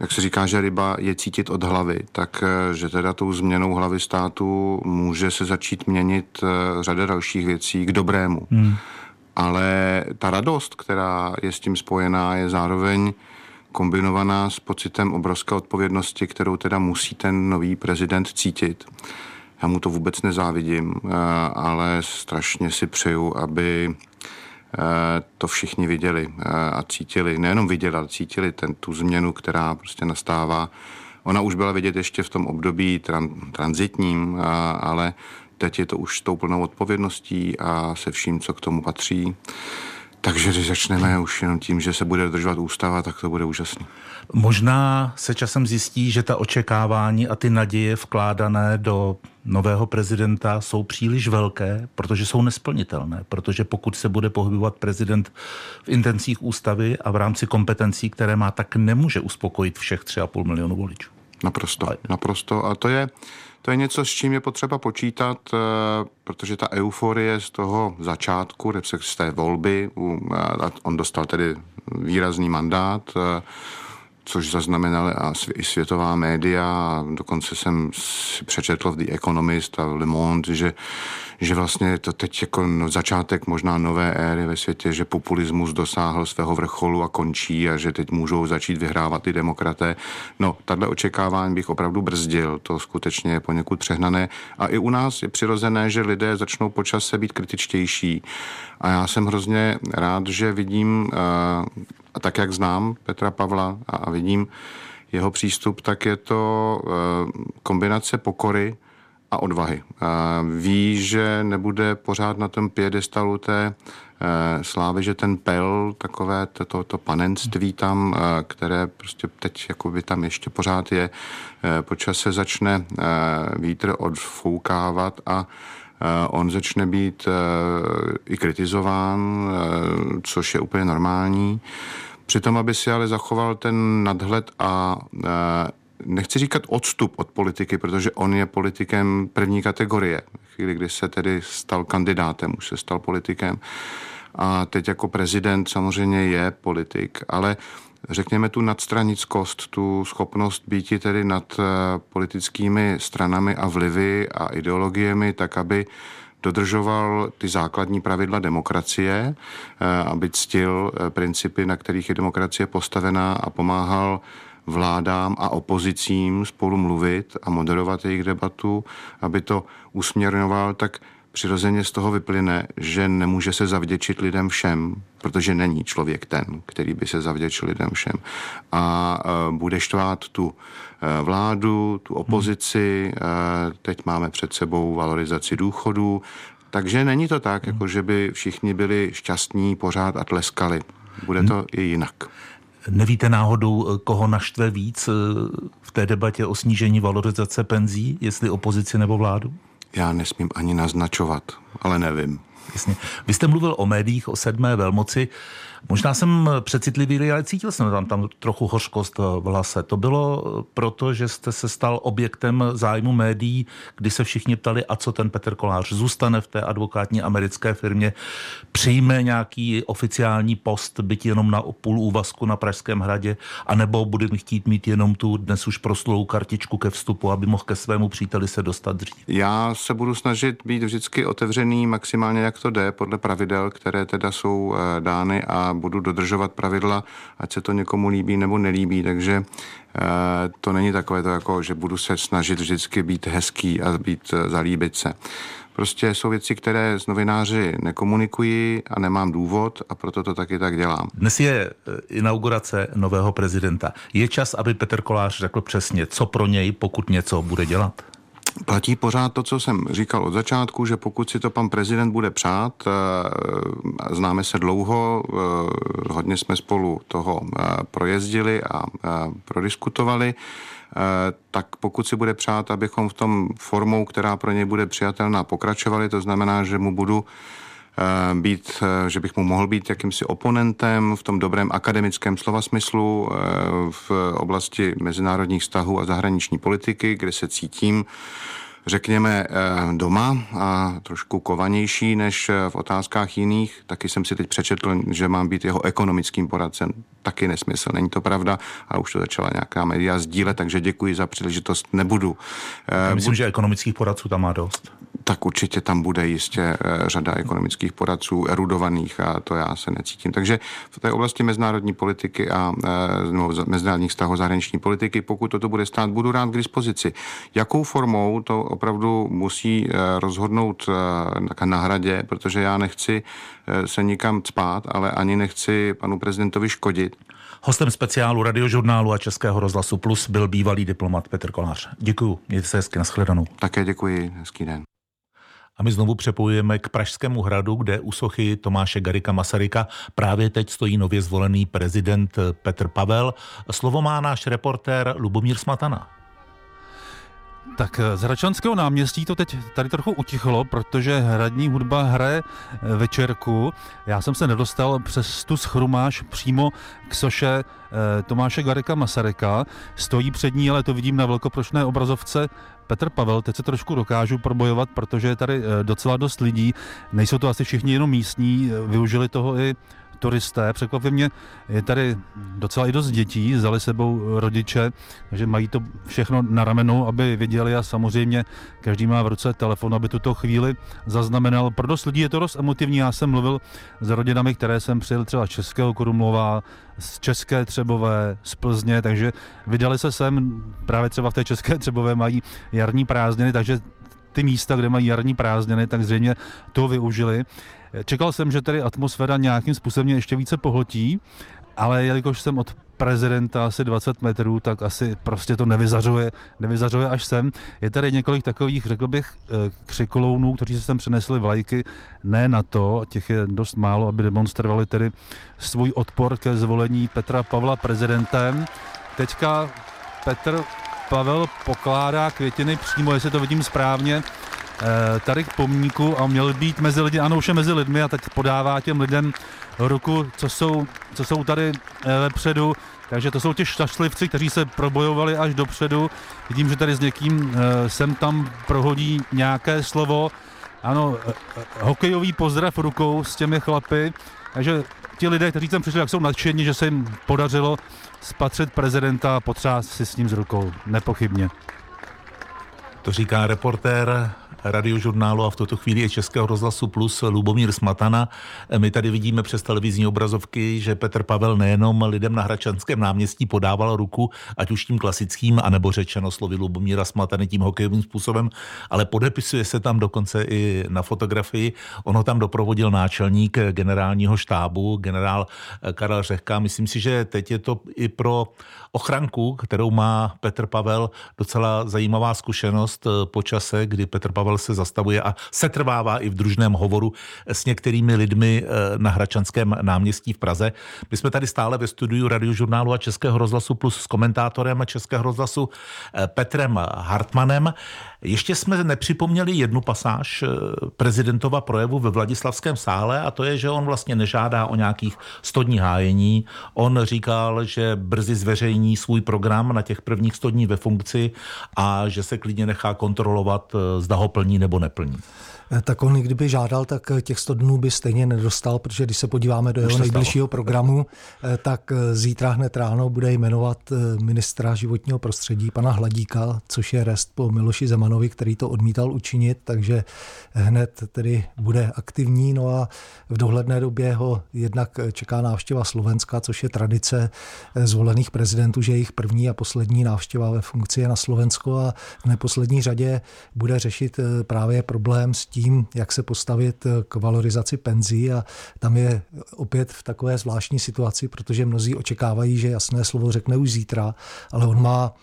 Jak se říká, že ryba je cítit od hlavy, tak eh, že teda tou změnou hlavy státu může se začít měnit eh, řada dalších věcí k dobrému. Hmm. Ale ta radost, která je s tím spojená, je zároveň kombinovaná s pocitem obrovské odpovědnosti, kterou teda musí ten nový prezident cítit. Já mu to vůbec nezávidím, eh, ale strašně si přeju, aby eh, to všichni viděli eh, a cítili. Nejenom viděli, ale cítili ten, tu změnu, která prostě nastává. Ona už byla vidět ještě v tom období tran, transitním, ale teď je to už s tou plnou odpovědností a se vším, co k tomu patří. Takže když začneme už jenom tím, že se bude dodržovat ústava, tak to bude úžasný. Možná se časem zjistí, že ta očekávání a ty naděje vkládané do nového prezidenta jsou příliš velké, protože jsou nesplnitelné. Protože pokud se bude pohybovat prezident v intencích ústavy a v rámci kompetencí, které má, tak nemůže uspokojit všech 3,5 milionu voličů. Naprosto, naprosto. A to je, to je něco, s čím je potřeba počítat, eh, protože ta euforie z toho začátku, z té volby, on dostal tedy výrazný mandát, eh, což zaznamenali a i světová média. Dokonce jsem si přečetl v The Economist a Le Monde, že že vlastně to teď jako no, začátek možná nové éry ve světě, že populismus dosáhl svého vrcholu a končí a že teď můžou začít vyhrávat ty demokraté. No, takhle očekávání bych opravdu brzdil, to skutečně je poněkud přehnané. A i u nás je přirozené, že lidé začnou počas se být kritičtější. A já jsem hrozně rád, že vidím, eh, a tak jak znám Petra Pavla a vidím jeho přístup, tak je to eh, kombinace pokory, a odvahy. Ví, že nebude pořád na tom pědestalu té eh, slávy, že ten pel, takové to, to, panenství tam, eh, které prostě teď jakoby tam ještě pořád je, eh, počas se začne vítr odfoukávat a on začne být i kritizován, což je úplně normální. Přitom, aby si ale zachoval ten nadhled a nechci říkat odstup od politiky, protože on je politikem první kategorie. Chvíli, kdy se tedy stal kandidátem, už se stal politikem. A teď jako prezident samozřejmě je politik, ale řekněme tu nadstranickost, tu schopnost být tedy nad eh, politickými stranami a vlivy a ideologiemi, tak aby dodržoval ty základní pravidla demokracie, eh, aby ctil eh, principy, na kterých je demokracie postavená a pomáhal vládám a opozicím spolu mluvit a moderovat jejich debatu, aby to usměrňoval, tak přirozeně z toho vyplyne, že nemůže se zavděčit lidem všem, protože není člověk ten, který by se zavděčil lidem všem. A uh, bude štvát tu uh, vládu, tu opozici, uh, teď máme před sebou valorizaci důchodů, takže není to tak, jako že by všichni byli šťastní pořád a tleskali. Bude to i jinak. Nevíte náhodou, koho naštve víc v té debatě o snížení valorizace penzí, jestli opozici nebo vládu? Já nesmím ani naznačovat, ale nevím. Jasně. Vy jste mluvil o médiích, o sedmé velmoci. Možná jsem přecitlivý, ale cítil jsem tam, tam trochu hořkost v hlase. To bylo proto, že jste se stal objektem zájmu médií, kdy se všichni ptali, a co ten Petr Kolář zůstane v té advokátní americké firmě, přijme nějaký oficiální post, byť jenom na půl úvazku na Pražském hradě, anebo bude chtít mít jenom tu dnes už proslulou kartičku ke vstupu, aby mohl ke svému příteli se dostat dřív. Já se budu snažit být vždycky otevřený maximálně, jak to jde, podle pravidel, které teda jsou eh, dány a budu dodržovat pravidla, ať se to někomu líbí nebo nelíbí, takže eh, to není takové to jako, že budu se snažit vždycky být hezký a být eh, zalíbit se. Prostě jsou věci, které s novináři nekomunikují a nemám důvod a proto to taky tak dělám. Dnes je eh, inaugurace nového prezidenta. Je čas, aby Petr Kolář řekl přesně, co pro něj, pokud něco bude dělat? Platí pořád to, co jsem říkal od začátku, že pokud si to pan prezident bude přát, eh, známe se dlouho, eh, hodně jsme spolu toho eh, projezdili a prodiskutovali, tak pokud si bude přát, abychom v tom formou, která pro něj bude přijatelná, pokračovali, to znamená, že mu budu být, eh, že bych mu mohl být jakýmsi oponentem v tom dobrém akademickém slova smyslu eh, v oblasti mezinárodních vztahů a zahraniční politiky, kde se cítím řekněme, doma a trošku kovanější než v otázkách jiných. Taky jsem si teď přečetl, že mám být jeho ekonomickým poradcem. Taky nesmysl, není to pravda, a už to začala nějaká média sdílet, takže děkuji za příležitost, nebudu. Já myslím, Bud... že ekonomických poradců tam má dost tak určitě tam bude jistě eh, řada ekonomických poradců erudovaných a to já se necítím. Takže v té oblasti mezinárodní politiky a eh, no, mezinárodních vztahů zahraniční politiky, pokud toto bude stát, budu rád k dispozici. Jakou formou to opravdu musí eh, rozhodnout na hradě, protože já nechci se nikam spát, ale ani nechci panu prezidentovi škodit. Hostem speciálu radiožurnálu a Českého rozhlasu Plus byl bývalý diplomat Petr Kolář. Děkuji, mějte se hezky, nashledanou. Také děkuji, hezký den. A my znovu přepojujeme k Pražskému hradu, kde u sochy Tomáše Garika Masaryka právě teď stojí nově zvolený prezident Petr Pavel. Slovo má náš reportér Lubomír Smatana. Tak z Hračanského náměstí to teď tady trochu utichlo, protože hradní hudba hraje eh, večerku. Já jsem se nedostal přes tu schrumáž přímo k soše eh, Tomáše Garika Masaryka. Stojí před ní, ale to vidím na velkoprošné obrazovce Petr Pavel, teď se trošku dokážu probojovat, protože je tady eh, docela dost lidí. Nejsou to asi všichni jenom místní, využili toho i turisté. Překvapivě je tady docela i dost dětí, vzali sebou rodiče, takže mají to všechno na ramenu, aby viděli a samozřejmě každý má v ruce telefon, aby tuto chvíli zaznamenal. Pro dost lidí je to dost emotivní. Já jsem mluvil s rodinami, které jsem přijel třeba z Českého Krumlova, z České Třebové, z Plzně, takže vydali se sem, právě třeba v té České Třebové mají jarní prázdniny, takže ty místa, kde mají jarní prázdniny, tak zřejmě to využili. Čekal jsem, že tady atmosféra nějakým způsobem ještě více pohltí, ale jelikož jsem od prezidenta asi 20 metrů, tak asi prostě to nevyzařuje, nevyzařuje až sem. Je tady několik takových, řekl bych, eh, křikolounů, kteří se sem přinesli vlajky, ne na to, těch je dost málo, aby demonstrovali tedy svůj odpor ke zvolení Petra Pavla prezidentem. Teďka Petr Pavel pokládá květiny přímo, jestli to vidím správně, Eh, tady k pomníku a měl být mezi lidi, ano, už je mezi lidmi a teď podává těm lidem ruku, co jsou, co jsou tady eh, vepředu. Takže to jsou ti štašlivci, kteří se probojovali až dopředu. Vidím, že tady s někým eh, sem tam prohodí nějaké slovo. Ano, hokejový pozdrav rukou s těmi chlapy. Takže ti lidé, kteří tam přišli, jak jsou nadšení, že se jim podařilo spatřit prezidenta a potřást si s ním z rukou. Nepochybně. To říká reportér radiožurnálu a v tuto chvíli je Českého rozhlasu Plus Lubomír Smatana. My tady vidíme přes televizní obrazovky, že Petr Pavel nejenom lidem na Hračanském náměstí podával ruku, ať už tím klasickým, anebo řečeno slovy Lubomíra Smatany tím hokejovým způsobem, ale podepisuje se tam dokonce i na fotografii. Ono tam doprovodil náčelník generálního štábu, generál Karel Řehka. Myslím si, že teď je to i pro ochranku, kterou má Petr Pavel, docela zajímavá zkušenost po čase, kdy Petr Pavel Pavel se zastavuje a setrvává i v družném hovoru s některými lidmi eh, na Hračanském náměstí v Praze. My jsme tady stále ve studiu radiožurnálu a Českého rozhlasu plus s komentátorem Českého rozhlasu eh, Petrem Hartmanem. Ještě jsme nepřipomněli jednu pasáž eh, prezidentova projevu ve Vladislavském sále a to je, že on vlastně nežádá o nějakých 100 dní hájení. On říkal, že brzy zveřejní svůj program na těch prvních 100 dní ve funkci a že se klidně nechá kontrolovat, zda ho plní nebo neplní. Eh, tak on kdyby žádal, tak eh, těch 100 dnů by stejně nedostal, protože když se podíváme do jeho nejbližšího programu, eh, tak zítra hned ráno bude jmenovat ministra životního prostředí, pana Hladíka, což je rest po Miloši Zemanovi, který to odmítal učinit, takže hned tedy bude aktivní. No a v dohledné době ho jednak čeká návštěva Slovenska, což je tradice zvolených prezidentů, že jejich první a poslední návštěva ve funkci je na Slovensko a v neposlední řadě bude řešit právě problém s tím, jak se postavit k valorizaci penzí a tam je opět v takové zvláštní situaci, protože mnozí očekávají, že jasné slovo řekne už zítra, ale on má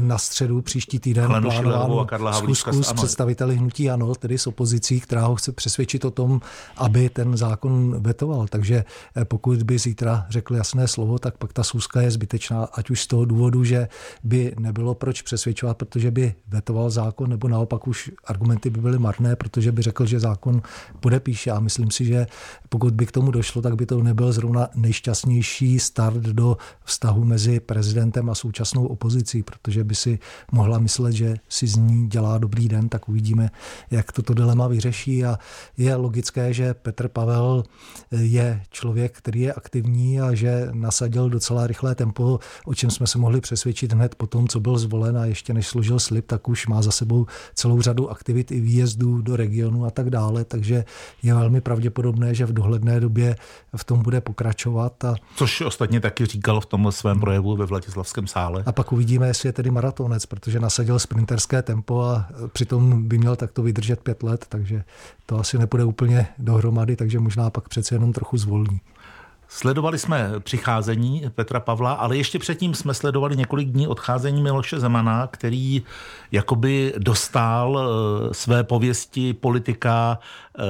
na středu příští týden plánovanou schůzku s představiteli hnutí ANO, tedy s opozicí, která ho chce přesvědčit o tom, aby ten zákon vetoval. Takže eh, pokud by zítra řekl jasné slovo, tak pak ta schůzka je zbytečná, ať už z toho důvodu, že by nebylo proč přesvědčovat, protože by vetoval zákon, nebo naopak už argumenty by byly marné, protože by řekl, že zákon podepíše. A myslím si, že pokud by k tomu došlo, tak by to nebyl zrovna nejšťastnější start do vztahu mezi prezidentem a současnou opozicí, protože by si mohla myslet, že si z ní dělá dobrý den, tak uvidíme, jak toto dilema vyřeší. A je logické, že Petr Pavel je člověk, který je aktivní a že nasadil docela rychlé tempo, o čem jsme se mohli přesvědčit hned po tom, co byl zvolen a ještě než složil slib, tak už má za sebou celou řadu aktivit i výjezdů do regionu regionu a tak dále, takže je velmi pravděpodobné, že v dohledné době v tom bude pokračovat. A... Což ostatně taky říkal v tom svém projevu ve Vladislavském sále. A pak uvidíme, jestli je tedy maratonec, protože nasadil sprinterské tempo a přitom by měl takto vydržet pět let, takže to asi nepůjde úplně dohromady, takže možná pak přece jenom trochu zvolní. Sledovali jsme přicházení Petra Pavla, ale ještě předtím jsme sledovali několik dní odcházení Miloše Zemana, který jakoby dostal eh, své pověsti politika eh,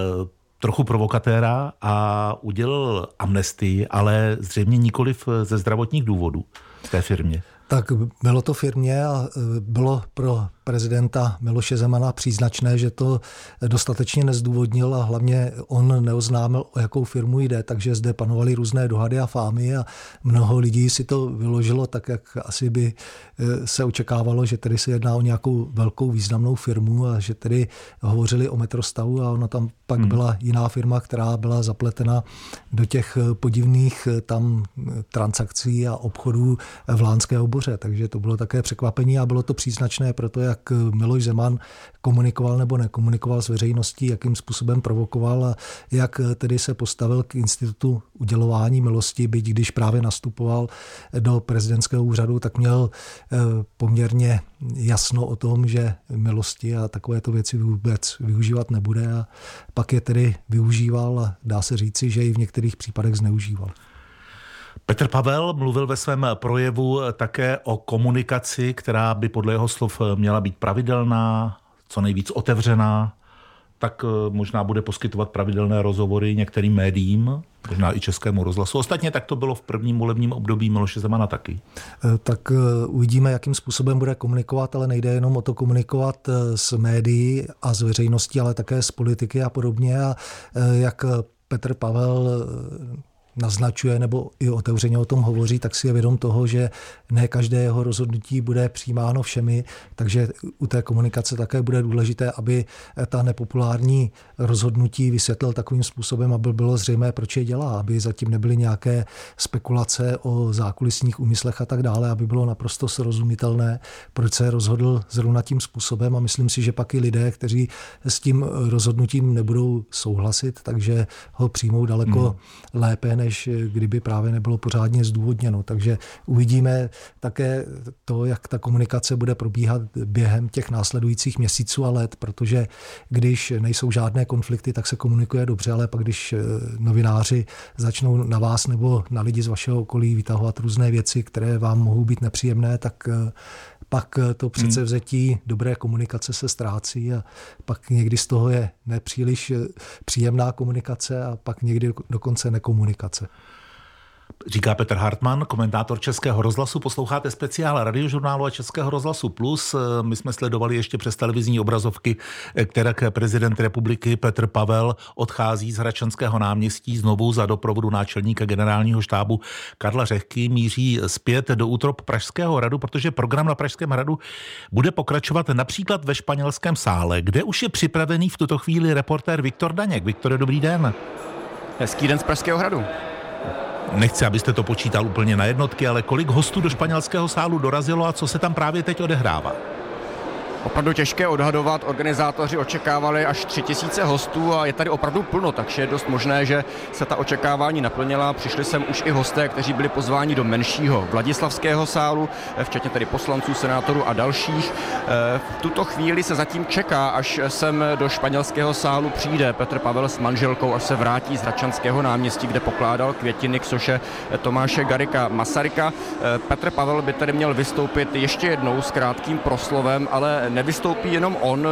trochu provokatéra a udělal amnestii, ale zřejmě nikoliv ze zdravotních důvodů té firmě. Tak bylo to firmě a bylo pro prezidenta Miloše Zemana příznačné, že to dostatečně nezdůvodnil a hlavně on neoznámil, o jakou firmu jde, takže zde panovaly různé dohady a fámy a mnoho lidí si to vyložilo tak, jak asi by e, se očekávalo, že tedy se jedná o nějakou velkou významnou firmu a že tedy hovořili o metrostavu a ona tam pak hmm. byla jiná firma, která byla zapletena do těch podivných e, tam transakcí a obchodů v Lánské oboře. Takže to bylo také překvapení a bylo to příznačné, protože jak Miloš Zeman komunikoval nebo nekomunikoval s veřejností, jakým způsobem provokoval a jak tedy se postavil k institutu udělování milosti, byť když právě nastupoval do prezidentského úřadu, tak měl eh, poměrně jasno o tom, že milosti a takovéto věci vůbec využívat nebude a pak je tedy využíval a dá se říci, že i v některých případech zneužíval. Petr Pavel mluvil ve svém projevu také o komunikaci, která by podle jeho slov měla být pravidelná, co nejvíc otevřená, tak eh, možná bude poskytovat pravidelné rozhovory některým médiím, možná i českému rozhlasu. Ostatně tak to bylo v prvním volebním období Miloše Zemana taky. Eh, tak eh, uvidíme, jakým způsobem bude komunikovat, ale nejde jenom o to komunikovat s médií a s veřejností, ale také s politiky a podobně. A jak Petr Pavel naznačuje nebo i otevřeně o tom hovoří, tak si je vědom toho, že ne každé jeho rozhodnutí bude přijímáno všemi, takže u té komunikace také bude důležité, aby ta nepopulární rozhodnutí vysvětlil takovým způsobem, aby bylo zřejmé, proč je dělá, aby zatím nebyly nějaké spekulace o zákulisních úmyslech a tak dále, aby bylo naprosto srozumitelné, proč se rozhodl zrovna tím způsobem a myslím si, že pak i lidé, kteří s tím rozhodnutím nebudou souhlasit, takže ho přijmou daleko hmm. lépe, než kdyby právě nebylo pořádně zdůvodněno. Takže uvidíme také to, jak ta komunikace bude probíhat během těch následujících měsíců a let, protože když nejsou žádné konflikty, tak se komunikuje dobře, ale pak když eh, novináři začnou na vás nebo na lidi z vašeho okolí vytahovat různé věci, které vám mohou být nepříjemné, tak eh, pak eh, to přece hmm. vzetí dobré komunikace se ztrácí a pak někdy z toho je nepříliš příjemná komunikace a pak někdy dokonce nekomunikace. Říká Petr Hartmann, komentátor Českého rozhlasu. Posloucháte speciál radiožurnálu a Českého rozhlasu Plus. My jsme sledovali ještě přes televizní obrazovky, které prezident republiky Petr Pavel odchází z Hračanského náměstí znovu za doprovodu náčelníka generálního štábu Karla Řehky. Míří zpět do útrop Pražského hradu, protože program na Pražském hradu bude pokračovat například ve španělském sále, kde už je připravený v tuto chvíli reportér Viktor Daněk. Viktore, dobrý den. Hezký den z Pražského hradu. Nechci, abyste to počítal úplně na jednotky, ale kolik hostů do španělského sálu dorazilo a co se tam právě teď odehrává? Opravdu těžké odhadovat. Organizátoři očekávali až 3000 hostů a je tady opravdu plno, takže je dost možné, že se ta očekávání naplnila. Přišli sem už i hosté, kteří byli pozváni do menšího Vladislavského sálu, včetně tedy poslanců, senátorů a dalších. V tuto chvíli se zatím čeká, až sem do španělského sálu přijde Petr Pavel s manželkou, až se vrátí z Hračanského náměstí, kde pokládal květiny k soše Tomáše Garika Masaryka. Petr Pavel by tedy měl vystoupit ještě jednou s krátkým proslovem, ale nevystoupí jenom on,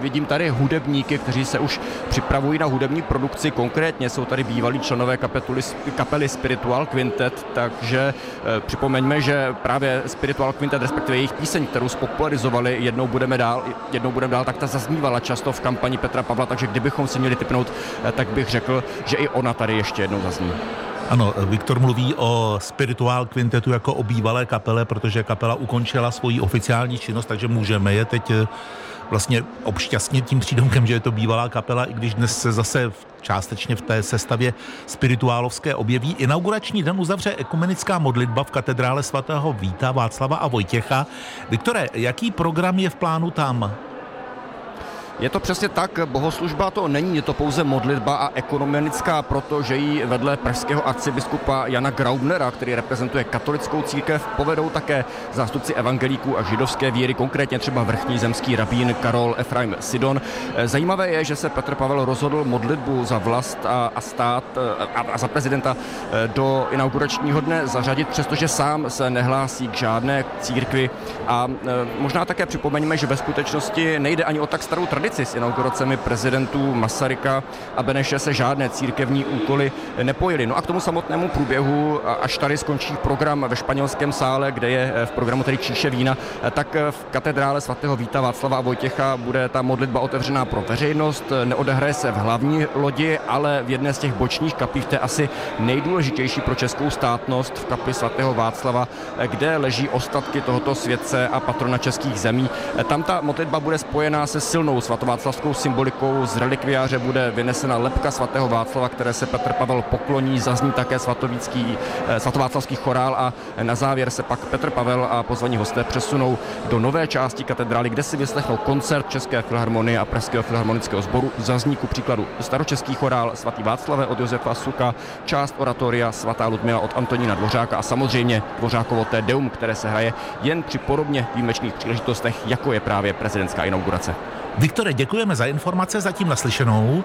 vidím tady hudebníky, kteří se už připravují na hudební produkci, konkrétně jsou tady bývalí členové kapituly, kapely Spiritual Quintet, takže eh, připomeňme, že právě Spiritual Quintet, respektive jejich píseň, kterou spopularizovali, jednou budeme dál, jednou budeme dál, tak ta zaznívala často v kampani Petra Pavla, takže kdybychom si měli typnout, eh, tak bych řekl, že i ona tady ještě jednou zazní. Ano, Viktor mluví o Spiritual Quintetu jako o bývalé kapele, protože kapela ukončila svoji oficiální činnost, takže můžeme je teď eh, vlastně obšťastnit tím přídomkem, že je to bývalá kapela, i když dnes se zase částečně v té sestavě spirituálovské objeví. Inaugurační den uzavře ekumenická modlitba v katedrále svatého Víta, Václava a Vojtěcha. Viktore, jaký program je v plánu tam? Je to přesně tak, bohoslužba to není, je to pouze modlitba a ekonomická, protože ji vedle pražského arcibiskupa Jana Graubnera, který reprezentuje katolickou církev, povedou také zástupci evangelíků a židovské víry, konkrétně třeba vrchní zemský rabín Karol Efraim Sidon. Zajímavé je, že se Petr Pavel rozhodl modlitbu za vlast a, a stát a, a za prezidenta do inauguračního dne zařadit, přestože sám se nehlásí k žádné církvi a možná také připomeňme, že ve skutečnosti nejde ani o tak starou tradici s inauguracemi prezidentů Masaryka a Beneše se žádné církevní úkoly nepojily. No a k tomu samotnému průběhu, až tady skončí program ve španělském sále, kde je v programu tedy Číše vína, tak v katedrále svatého Víta Václava a Vojtěcha bude ta modlitba otevřená pro veřejnost. Neodehraje se v hlavní lodi, ale v jedné z těch bočních kapí, to je asi nejdůležitější pro českou státnost v kapi svatého Václava, kde leží ostatky tohoto světce a patrona českých zemí. Tam ta modlitba bude spojená se silnou svatováclavskou symbolikou. Z relikviáře bude vynesena lepka svatého Václava, které se Petr Pavel pokloní. Zazní také svatovícký, eh, svatováclavský chorál a na závěr se pak Petr Pavel a pozvaní hosté přesunou do nové části katedrály, kde si vyslechnou koncert České filharmonie a Pražského filharmonického sboru. Zazní ku příkladu staročeský chorál svatý Václave od Josefa Suka, část oratoria svatá Ludmila od Antonína Dvořáka a samozřejmě Dvořákovo Deum, které se hraje jen při podobně výjimečných příležitostech, jako je právě prezidentská inaugurace. Viktore, děkujeme za informace, zatím naslyšenou.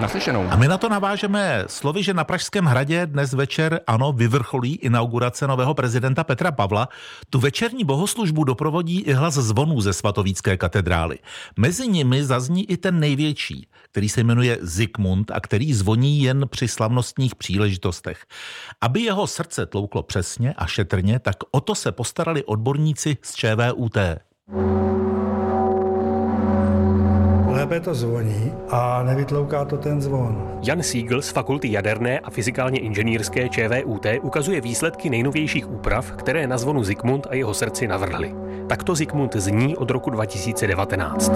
Naslyšenou. A my na to navážeme slovy, že na Pražském hradě dnes večer, ano, vyvrcholí inaugurace nového prezidenta Petra Pavla. Tu večerní bohoslužbu doprovodí i hlas zvonů ze svatovícké katedrály. Mezi nimi zazní i ten největší, který se jmenuje Zikmund a který zvoní jen při slavnostních příležitostech. Aby jeho srdce tlouklo přesně a šetrně, tak o to se postarali odborníci z ČVUT to zvoní a nevytlouká to ten zvon. Jan Siegel z Fakulty jaderné a fyzikálně inženýrské ČVUT ukazuje výsledky nejnovějších úprav, které na zvonu Zikmund a jeho srdci navrhli. Takto Zikmund zní od roku 2019.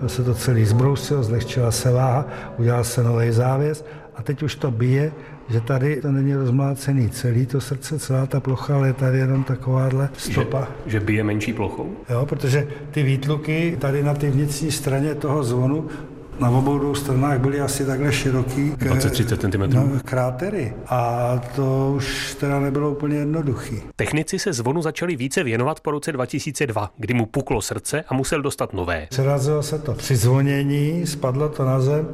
To se to celý zbrousil, zlehčila se váha, udělal se nový závěs a teď už to bije že tady to není rozmlácený celý to srdce, celá ta plocha, ale je tady jenom takováhle stopa. Že, že bije menší plochou? Jo, protože ty výtluky tady na té vnitřní straně toho zvonu na obou dvou stranách byly asi takhle široký 20-30 cm. No, krátery. A to už teda nebylo úplně jednoduchý. Technici se zvonu začali více věnovat po roce 2002, kdy mu puklo srdce a musel dostat nové. Přerazilo se to při zvonění, spadlo to na zem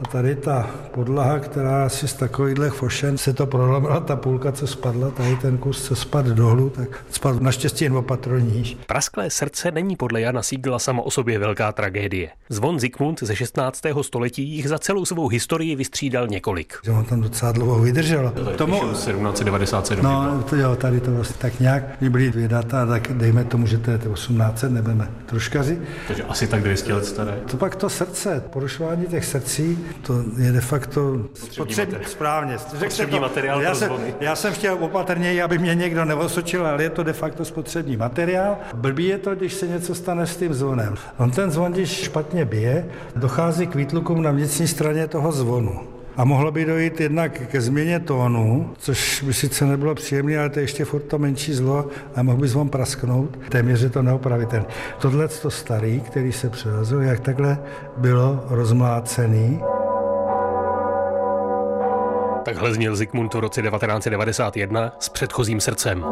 a tady ta podlaha, která asi z takovýchhle fošen se to prolomila, ta půlka, co spadla, tady ten kus, co spadl dolů, tak spadl naštěstí jen opatroníž. Prasklé srdce není podle Jana Sígla sama o sobě velká tragédie. Zvon Zikmund ze 16 19. století jich za celou svou historii vystřídal několik. Že on tam docela dlouho vydržel. Tomu... 1797. No, to jo, tady to vlastně tak nějak byly dvě data, tak dejme tomu, že to je 1800, nebudeme troškaři. Takže asi tak 200 let staré. To pak to srdce, porušování těch srdcí, to je de facto spotřební, správně. Spotřební to, materiál já jsem, já jsem chtěl opatrněji, aby mě někdo neosočil, ale je to de facto spotřební materiál. Blbý je to, když se něco stane s tím zvonem. On ten zvon, když špatně bije, dochází dochází k výtlukům na vnitřní straně toho zvonu. A mohlo by dojít jednak ke změně tónu, což by sice nebylo příjemné, ale to je ještě furt to menší zlo a mohl by zvon prasknout. Téměř je to neopravitelné. Tohle to starý, který se přerazil, jak takhle bylo rozmlácený. Takhle zněl Zikmund v roce 1991 s předchozím srdcem.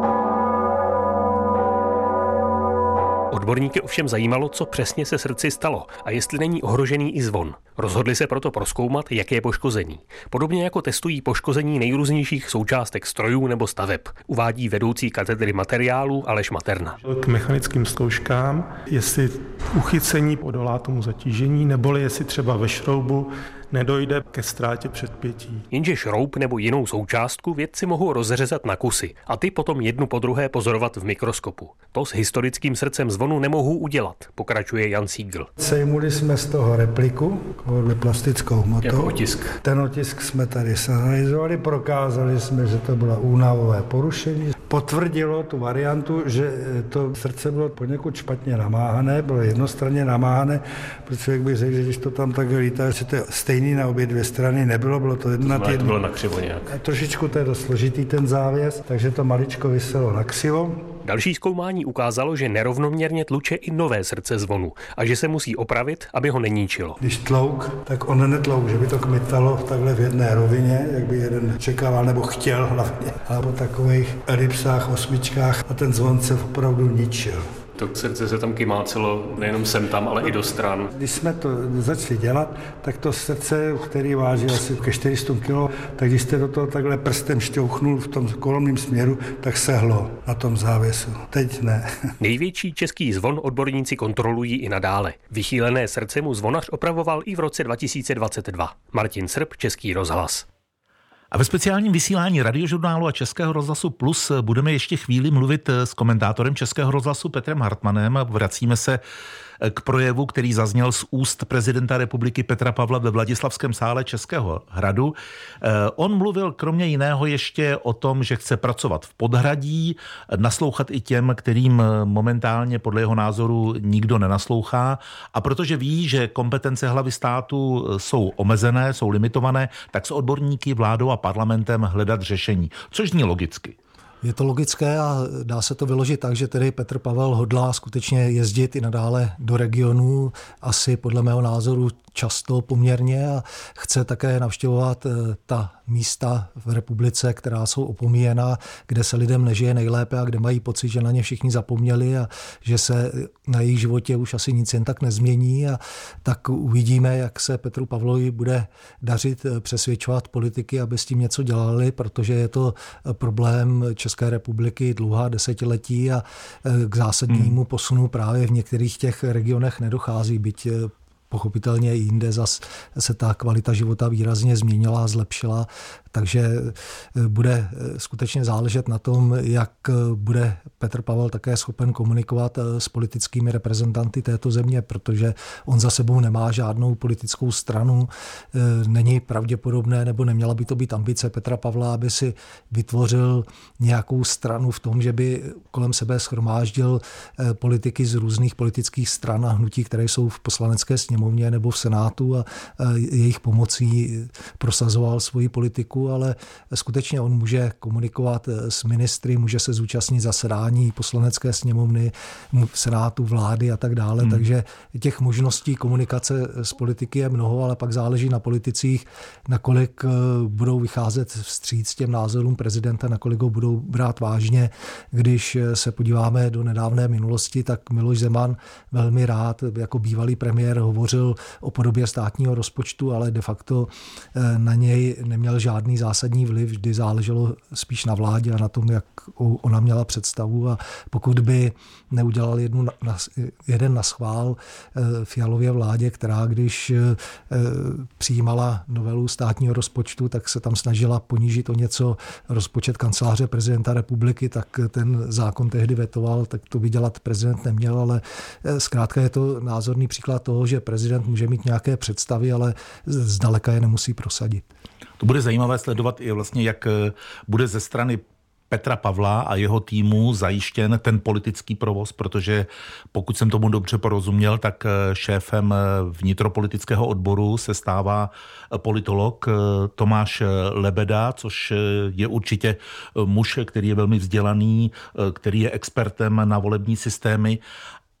Odborníky ovšem zajímalo, co přesně se srdci stalo a jestli není ohrožený i zvon. Rozhodli se proto proskoumat, jaké je poškození. Podobně jako testují poškození nejrůznějších součástek strojů nebo staveb, uvádí vedoucí katedry materiálů Aleš Materna. K mechanickým zkouškám, jestli uchycení odolá tomu zatížení, neboli jestli třeba ve šroubu nedojde ke ztrátě předpětí. Jenže šroub nebo jinou součástku vědci mohou rozřezat na kusy a ty potom jednu po druhé pozorovat v mikroskopu. To s historickým srdcem zvonu nemohou udělat, pokračuje Jan Siegel. Sejmuli jsme z toho repliku, plastickou hmotou. Jako otisk. Ten otisk jsme tady sanalizovali, prokázali jsme, že to bylo únavové porušení. Potvrdilo tu variantu, že to srdce bylo poněkud špatně namáhané, bylo jednostranně namáhané, protože jak bych řekl, že když to tam tak lítá, že to je stejný stejný na obě dvě strany nebylo, bylo to jedna to bylo na křivo nějak. Trošičku to je dost složitý ten závěs, takže to maličko vyselo na křivo. Další zkoumání ukázalo, že nerovnoměrně tluče i nové srdce zvonu a že se musí opravit, aby ho neníčilo. Když tlouk, tak on netlouk, že by to kmitalo takhle v jedné rovině, jak by jeden čekával nebo chtěl hlavně, ale po takových elipsách, osmičkách a ten zvon se opravdu ničil. To srdce se tam kymácelo nejenom sem tam, ale i do stran. Když jsme to začali dělat, tak to srdce, který váží asi ke 400 kg, tak když jste do toho takhle prstem šťouchnul v tom kolomném směru, tak sehlo na tom závěsu. Teď ne. Největší český zvon odborníci kontrolují i nadále. Vychýlené srdce mu zvonař opravoval i v roce 2022. Martin Srb, Český rozhlas. A ve speciálním vysílání radiožurnálu a Českého rozhlasu Plus budeme ještě chvíli mluvit s komentátorem Českého rozhlasu Petrem Hartmanem. Vracíme se k projevu, který zazněl z úst prezidenta republiky Petra Pavla ve Vladislavském sále Českého hradu. Eh, on mluvil kromě jiného ještě o tom, že chce pracovat v podhradí, naslouchat i těm, kterým momentálně podle jeho názoru nikdo nenaslouchá. A protože ví, že kompetence hlavy státu jsou omezené, jsou limitované, tak s odborníky, vládou a parlamentem hledat řešení, což zní logicky. Je to logické a dá se to vyložit tak, že tedy Petr Pavel hodlá skutečně jezdit i nadále do regionu, asi podle mého názoru často poměrně a chce také navštěvovat eh, ta místa v republice, která jsou opomíjena, kde se lidem nežije nejlépe a kde mají pocit, že na ně všichni zapomněli a že se na jejich životě už asi nic jen tak nezmění. A tak uvidíme, jak se Petru Pavlovi bude dařit eh, přesvědčovat politiky, aby s tím něco dělali, protože je to eh, problém republiky dlouhá desetiletí a k zásadnímu posunu právě v některých těch regionech nedochází, byť pochopitelně jinde zas se ta kvalita života výrazně změnila a zlepšila, takže eh, bude eh, skutečně záležet na tom, jak eh, bude Petr Pavel také schopen komunikovat s politickými reprezentanty této země, protože on za sebou nemá žádnou politickou stranu. Není pravděpodobné, nebo neměla by to být ambice Petra Pavla, aby si vytvořil nějakou stranu v tom, že by kolem sebe schromáždil politiky z různých politických stran a hnutí, které jsou v poslanecké sněmovně nebo v Senátu a jejich pomocí prosazoval svoji politiku politiku, ale skutečně on může komunikovat eh, s ministry, může se zúčastnit zasedání poslanecké sněmovny, senátu, vlády a tak dále. Hmm. Takže těch možností komunikace s politiky je mnoho, ale pak záleží na politicích, nakolik eh, budou vycházet vstříc těm názorům prezidenta, nakolik ho budou brát vážně. Když eh, se podíváme do nedávné minulosti, tak Miloš Zeman velmi rád jako bývalý premiér hovořil o podobě státního rozpočtu, ale de facto na něj neměl žádný žádný zásadní vliv, vždy záleželo spíš na vládě a na tom, jak ona měla představu a pokud by neudělal jednu na, jeden na schvál eh, Fialově vládě, která když eh, přijímala novelu státního rozpočtu, tak se tam snažila ponížit o něco rozpočet kanceláře prezidenta republiky, tak ten zákon tehdy vetoval, tak to by dělat prezident neměl, ale eh, zkrátka je to názorný příklad toho, že prezident může mít nějaké představy, ale zdaleka je nemusí prosadit. To bude zajímavé sledovat i vlastně, jak eh, bude ze strany Petra Pavla a jeho týmu zajištěn ten politický provoz, protože pokud jsem tomu dobře porozuměl, tak eh, šéfem eh, vnitropolitického odboru se stává politolog Tomáš Lebeda, což je určitě muž, který je velmi vzdělaný, který je expertem na volební systémy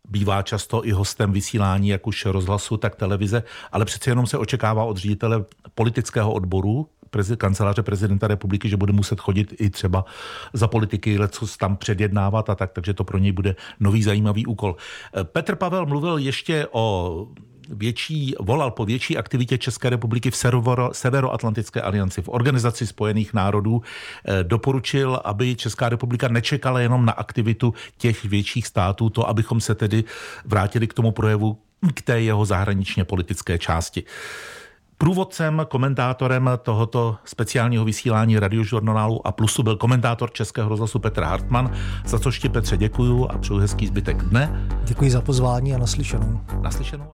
bývá často i hostem vysílání, jak už rozhlasu, tak televize, ale přece jenom se očekává od ředitele politického odboru, prezid, kanceláře prezidenta republiky, že bude muset chodit i třeba za politiky, co tam předjednávat a tak, takže to pro něj bude nový zajímavý úkol. Petr Pavel mluvil ještě o větší, volal po větší aktivitě České republiky v Severo, Severoatlantické alianci, v Organizaci spojených národů. Eh, doporučil, aby Česká republika nečekala jenom na aktivitu těch větších států, to, abychom se tedy vrátili k tomu projevu k té jeho zahraničně politické části. Průvodcem, komentátorem tohoto speciálního vysílání radiožurnálu a plusu byl komentátor Českého rozhlasu Petr Hartmann, za což ti Petře děkuju a přeju hezký zbytek dne. Děkuji za pozvání a naslyšenou. Naslyšenou.